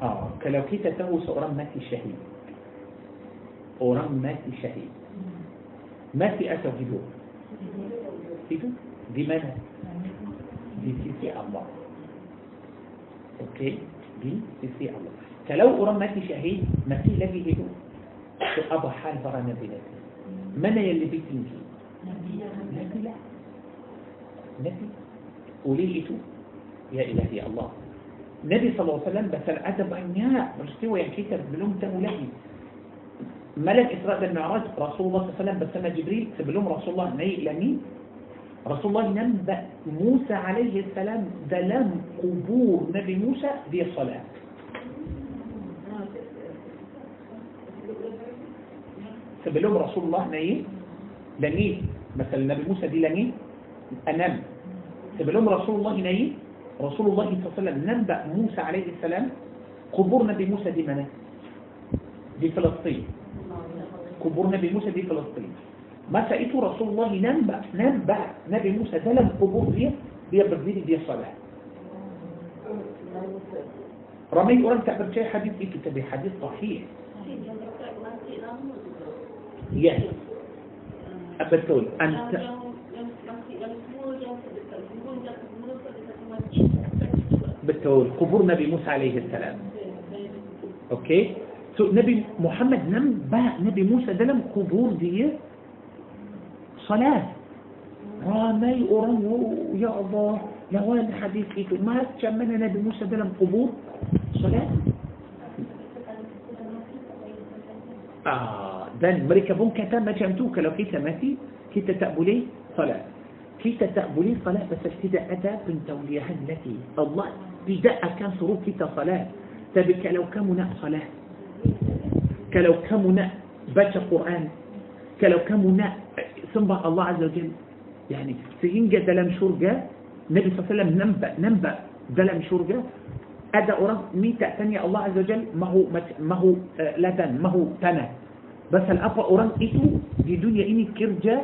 آه كلو كيتا تهو سأرام ماتي شهيد. أرام ماتي شهيد. ماتي أتا جدو؟ جدو. دي مانا دي سيسي الله. أوكي. دي سيسي الله. كلو أرام ماتي شهيد ماتي لبي جدو؟ أبا حال برا نبيلاتي من يلي بيتنجي نبي لا نبي قولي لي تو. يا إلهي الله. النبي صلى الله عليه وسلم بس ادب أن يا مستوى يا كتاب بلوم تولي ملك إسراء المعراج رسول الله صلى الله عليه وسلم بسمى جبريل سبلوم رسول الله ناي لمين رسول الله نبأ موسى عليه السلام دلم قبور نبي موسى دي صلاة. سبلوم رسول الله ناي لمين مثلا نبي موسى دي لمين أنام. سبلوم رسول الله ناي رسول الله صلى الله عليه وسلم نبأ موسى عليه السلام قبور نبي موسى دي منا؟ دي فلسطين. قبور نبي موسى دي فلسطين. ما سأيته رسول الله نبأ نبأ نبي موسى دلم قبور دي دي بردين دي الصلاة رمي قرآن تعبر شيء حديث إيه؟ كتابي حديث صحيح. يهي أبتول أنت بتقول قبور نبي موسى عليه السلام. أوكي؟ سو نبي محمد نم بقى نبي موسى ده لم قبور دي صلاة. رامي أرام يا الله يا ولد حديثي إيه؟ ما تشمنا نبي موسى ده لم قبور صلاة؟ آه ده مركبون كتاب ما جمتوك لو كيتا ما في كيتا تقبلي صلاة. كيتا تقبلي صلاة بس ابتداء أدب من توليها التي الله مش ده أركان صروف كتا صلاة. لو كلو كمنا صلاة؟ كلو كمنا بجا قرآن. كلو كمنا سنبع الله عز وجل. يعني سينجا دلم شرقة النبي صلى الله عليه وسلم ننبأ ننبأ دلم شرقة أدى أوراق ميتة ثانية الله عز وجل ما هو ما هو آه، لدن ما هو تنة بس الأفا أوراق إيتو في دنيا إني كرجة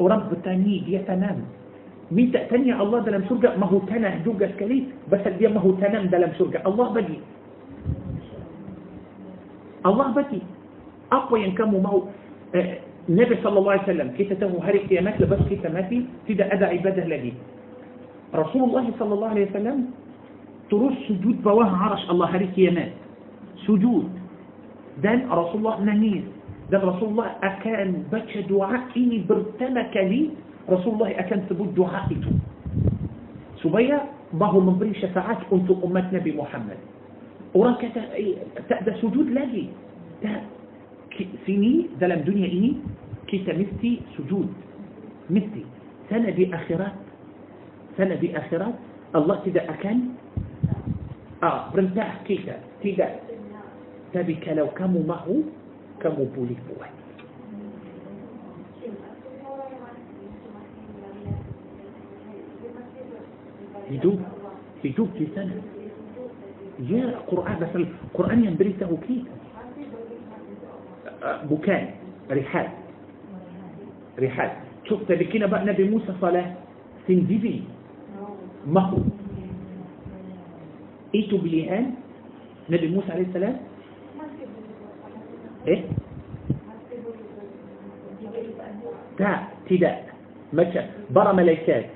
أوراق ثانية دي تنام. مين تأتني الله دلم شرجة ما هو تنا جوجا سكلي بس اللي ما هو تنا دلم شرجة الله بدي الله بدي أقوى ينكمو ما آه، هو النبي صلى الله عليه وسلم كي تتهو يا مات لبس كي تماتي تدى أدى عبادة لدي. رسول الله صلى الله عليه وسلم تروس سجود بواه عرش الله هارك يا مات سجود. دان رسول الله نميز دان رسول الله أكان بك دعاء إني برتمك لي رسول الله أكان تبود دعائته سبيا ما هو منبري شفاعات أنت أمة نبي محمد. أوراك تأدى سجود لاجي. تا سيني دلم دنيا إني كي تمثي سجود. مثي سنة دي آخرات. سنة دي الله تدا أكن. آه برنتاح كيتا تدا. تبك لو كم معه كم بولي بوحدي. Hidup hidup di sana ya Quran asal Quran yang beritahu kita رحال. رحال. شوف تبكينا بقى نبي موسى صلاة؟ سندبي. ما هو؟ إيتو بليهان نبي موسى عليه السلام؟ إيه؟ تا تدا مشى برا ملائكات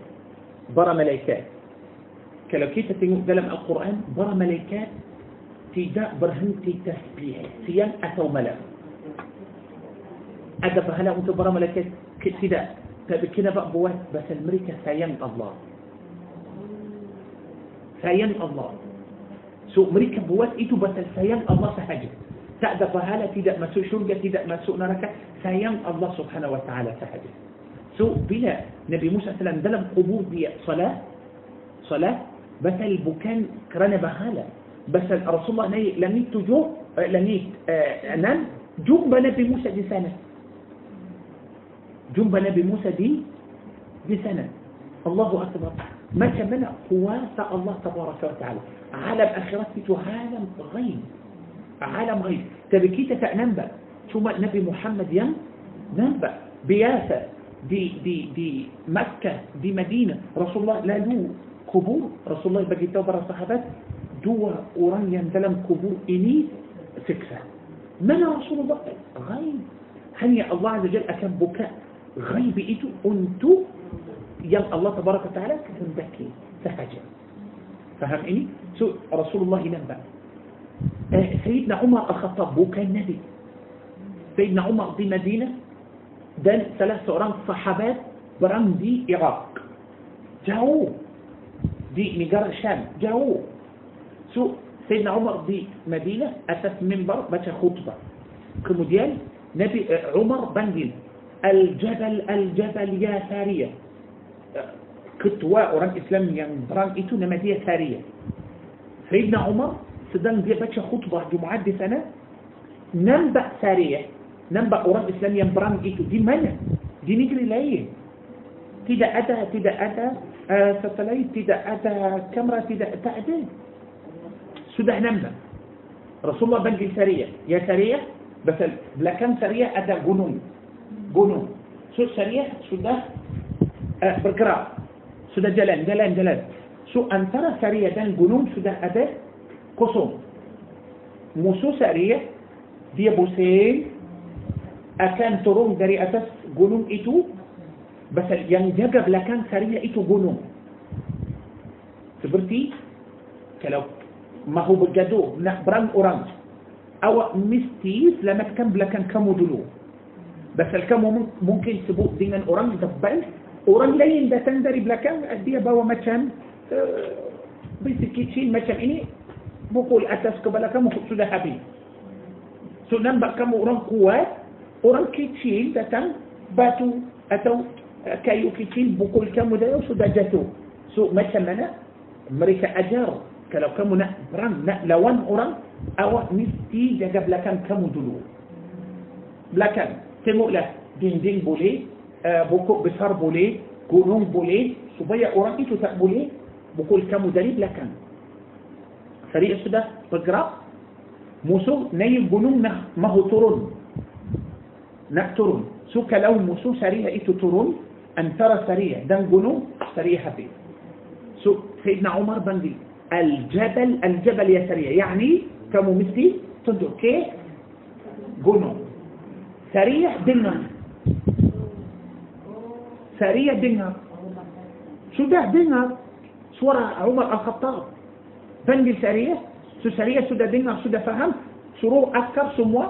برا ملائكات كلو كيف تنقل دلم القرآن برا ملائكات تدا برهنتي تسبيح سيان أتو ملائكات ada pahala untuk para malaikat tidak tapi kena buat pasal mereka sayang Allah sayang Allah so mereka buat itu pasal sayang Allah sahaja tak ada pahala tidak masuk syurga tidak masuk neraka sayang Allah subhanahu wa ta'ala sahaja so bila Nabi Musa SAW dalam kubur dia salat salat بس بوكان كرانا بخالة. بس الرسول الله نايت لميت جو لميت آه، نام جوم نبي موسى دي سنة. جوم نبي موسى دي دي سنة. الله أكبر. ما كمنا هو الله تبارك وتعالى. عالم أخرتي عالم غيب. عالم غيب. طيب تبكيت تأنبا ثم نبي محمد يم؟ نبا بياسة. دي دي دي مكة دي مدينة. رسول الله لا له kubur, Rasulullah bagi tahu para sahabat, dua orang yang dalam kubur ini siksa. Mana Rasulullah? Ghaib. Hanya Allah Azza Jalla akan buka ghaib itu untuk yang Allah Tabaraka Ta'ala kehendaki sahaja. Faham ini? So Rasulullah nampak. Eh, Sayyidina Umar Al-Khattab bukan Nabi. Sayyidina Umar di Madinah dan salah seorang sahabat berang di Iraq. Jauh. دي نجار الشام. جاوه سوق سيدنا عمر دي مدينة أساس منبر بتا خطبة. كموديان نبي آه، عمر بندين. الجبل الجبل يا ثارية كتوا أوران إسلام ينبران إتو نمدية ثارية سيدنا عمر سدان دي بتا خطبة جمعة دي سنة. ننبأ ثارية ننبأ أوران إسلام ينبران إتو. دي منع. دي نجري لايه تدا أدا تدا أدا uh, satelit, tidak ada kamera, tidak tak ada. Sudah nampak. Rasulullah panggil Sariyah. Ya Sariyah, betul. Belakang Sariyah ada gunung. Gunung. So Sariyah sudah uh, bergerak. Sudah jalan, jalan, jalan. So antara Sariyah dan gunung sudah ada kosong. Musuh Sariyah, dia pusing, akan turun dari atas gunung itu بس يعني جاجب لكان سريع إتو جنو تبرتي؟ كلو. ما هو بجدو. نخبران أورانج. أو مستيس لما تكمل لكان كمو دلو. بس الكمو ممكن سبو دينا أورانج دبان أورانج لين ده تندري بلكان أدي باو ما كان بس كيتشين ما إني بقول أساس قبل كم خصوصا حبي. سنن بكم أورانج قوات أورانج كيتشين ده تن باتو أتو kayu kecil pukul kamu dan sudah jatuh. So macam mana? Mereka ajar kalau kamu nak perang, nak lawan orang, awak mesti jaga belakang kamu dulu. Belakang. Tengoklah dinding boleh, uh, pokok besar boleh, gunung boleh, supaya orang itu tak boleh pukul kamu dari belakang. Syariat sudah bergerak, musuh naik gunung nak mahu turun. nak turun. So kalau musuh syariah itu turun, أن ترى سريع. دنقلو سريع حبي سو سيدنا عمر بنقل الجبل الجبل يا سريع. يعني كم مثلي تدر كي؟ قنو. سريع دنا سريع دنا شو ده دنا صورة عمر الخطاب. بنقل سريع. سو سريع سو ده دنا سو ده فهم. شروع أكثر سموه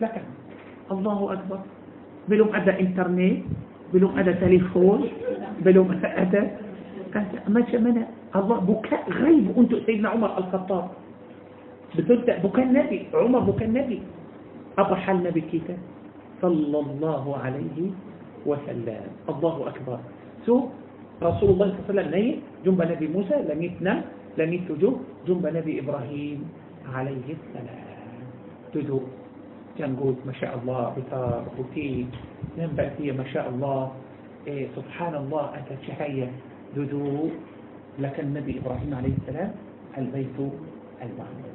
لكن الله أكبر. بلوم أدى إنترنت بلوم أدى تليفون بلوم أدى كانت ما شمنا الله بكاء غيب أنت سيدنا عمر الخطاب. بتبدأ بكاء النبي عمر بكاء النبي. أبا حل النبي كيف؟ صلى الله عليه وسلم. الله أكبر. سو رسول الله صلى الله عليه وسلم نيت جنب نبي موسى لم يتنم لم يتجو جنب نبي إبراهيم عليه السلام. تجو جنقول ما شاء الله بثار بوتي ننبع فيه ما شاء الله إيه سبحان الله أتى شهية ذو لك النبي إبراهيم عليه السلام البيت المعمور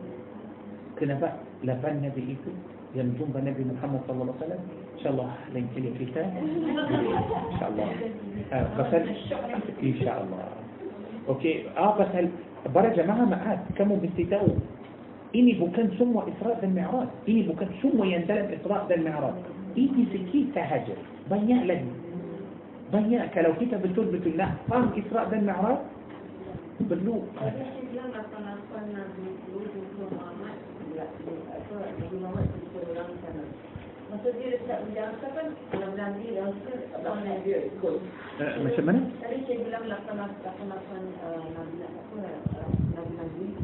كنا بقى لبن نبي إيكو ينجم بنبي محمد صلى الله عليه وسلم. إن شاء الله لنكل الكتاب إن شاء الله. آه بس إن شاء الله. أوكي. آه بس برا جماعة معاد كموا بالتتاو إني بكن ثم إسراء ذا المعراج إني بكن ثم ينتلم إسراء ذا المعراج إيدي سكيت تهجر بنيا لدي بنيا كلو كيتا بالتول بتقول لا فهم إسراء ذا المعراج بلو Maksud dia dekat bilang apa kan? Dalam bilang dia, dia rasa Allah Nabi ikut. Macam mana? Tadi saya bilang lah sama-sama Nabi nak apa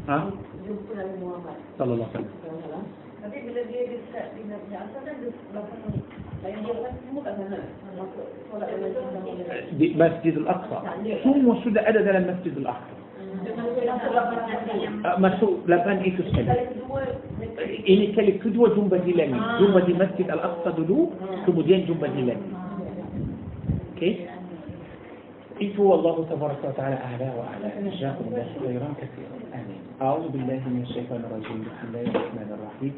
ها؟ صلى الله عليه وسلم. أه، مسجد الأقصى. ثم سد أدد المسجد الأقصى. مسو لبن إيه تسمى إني كلي كدوة جنب ديلاني آه. جنب دي مسجد الأقصى دلو ثم دين جنب ديلاني كي إيه والله تبارك وتعالى أعلى وأعلى. جاء الله خيرا كثيرا. آمين. أعوذ بالله من الشيطان الرجيم. بسم الله الرحمن الرحيم.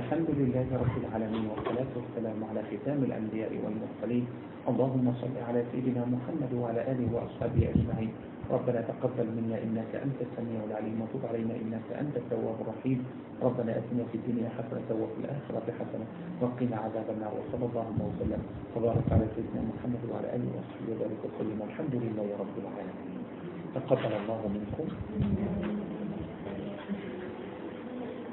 الحمد لله رب العالمين والصلاة والسلام على ختام الأنبياء والمرسلين. اللهم صل على سيدنا محمد وعلى آله وأصحابه أجمعين. ربنا تقبل منا إنك أنت السميع العليم وتب علينا إنك أنت التواب الرحيم. ربنا أتنا في الدنيا حسنة وفي الآخرة حسنة وقنا عذاب النار. وصلى الله وسلم وبارك على سيدنا محمد وعلى آله وصحبه وبارك وسلم. والحمد لله رب العالمين. تقبل الله منكم.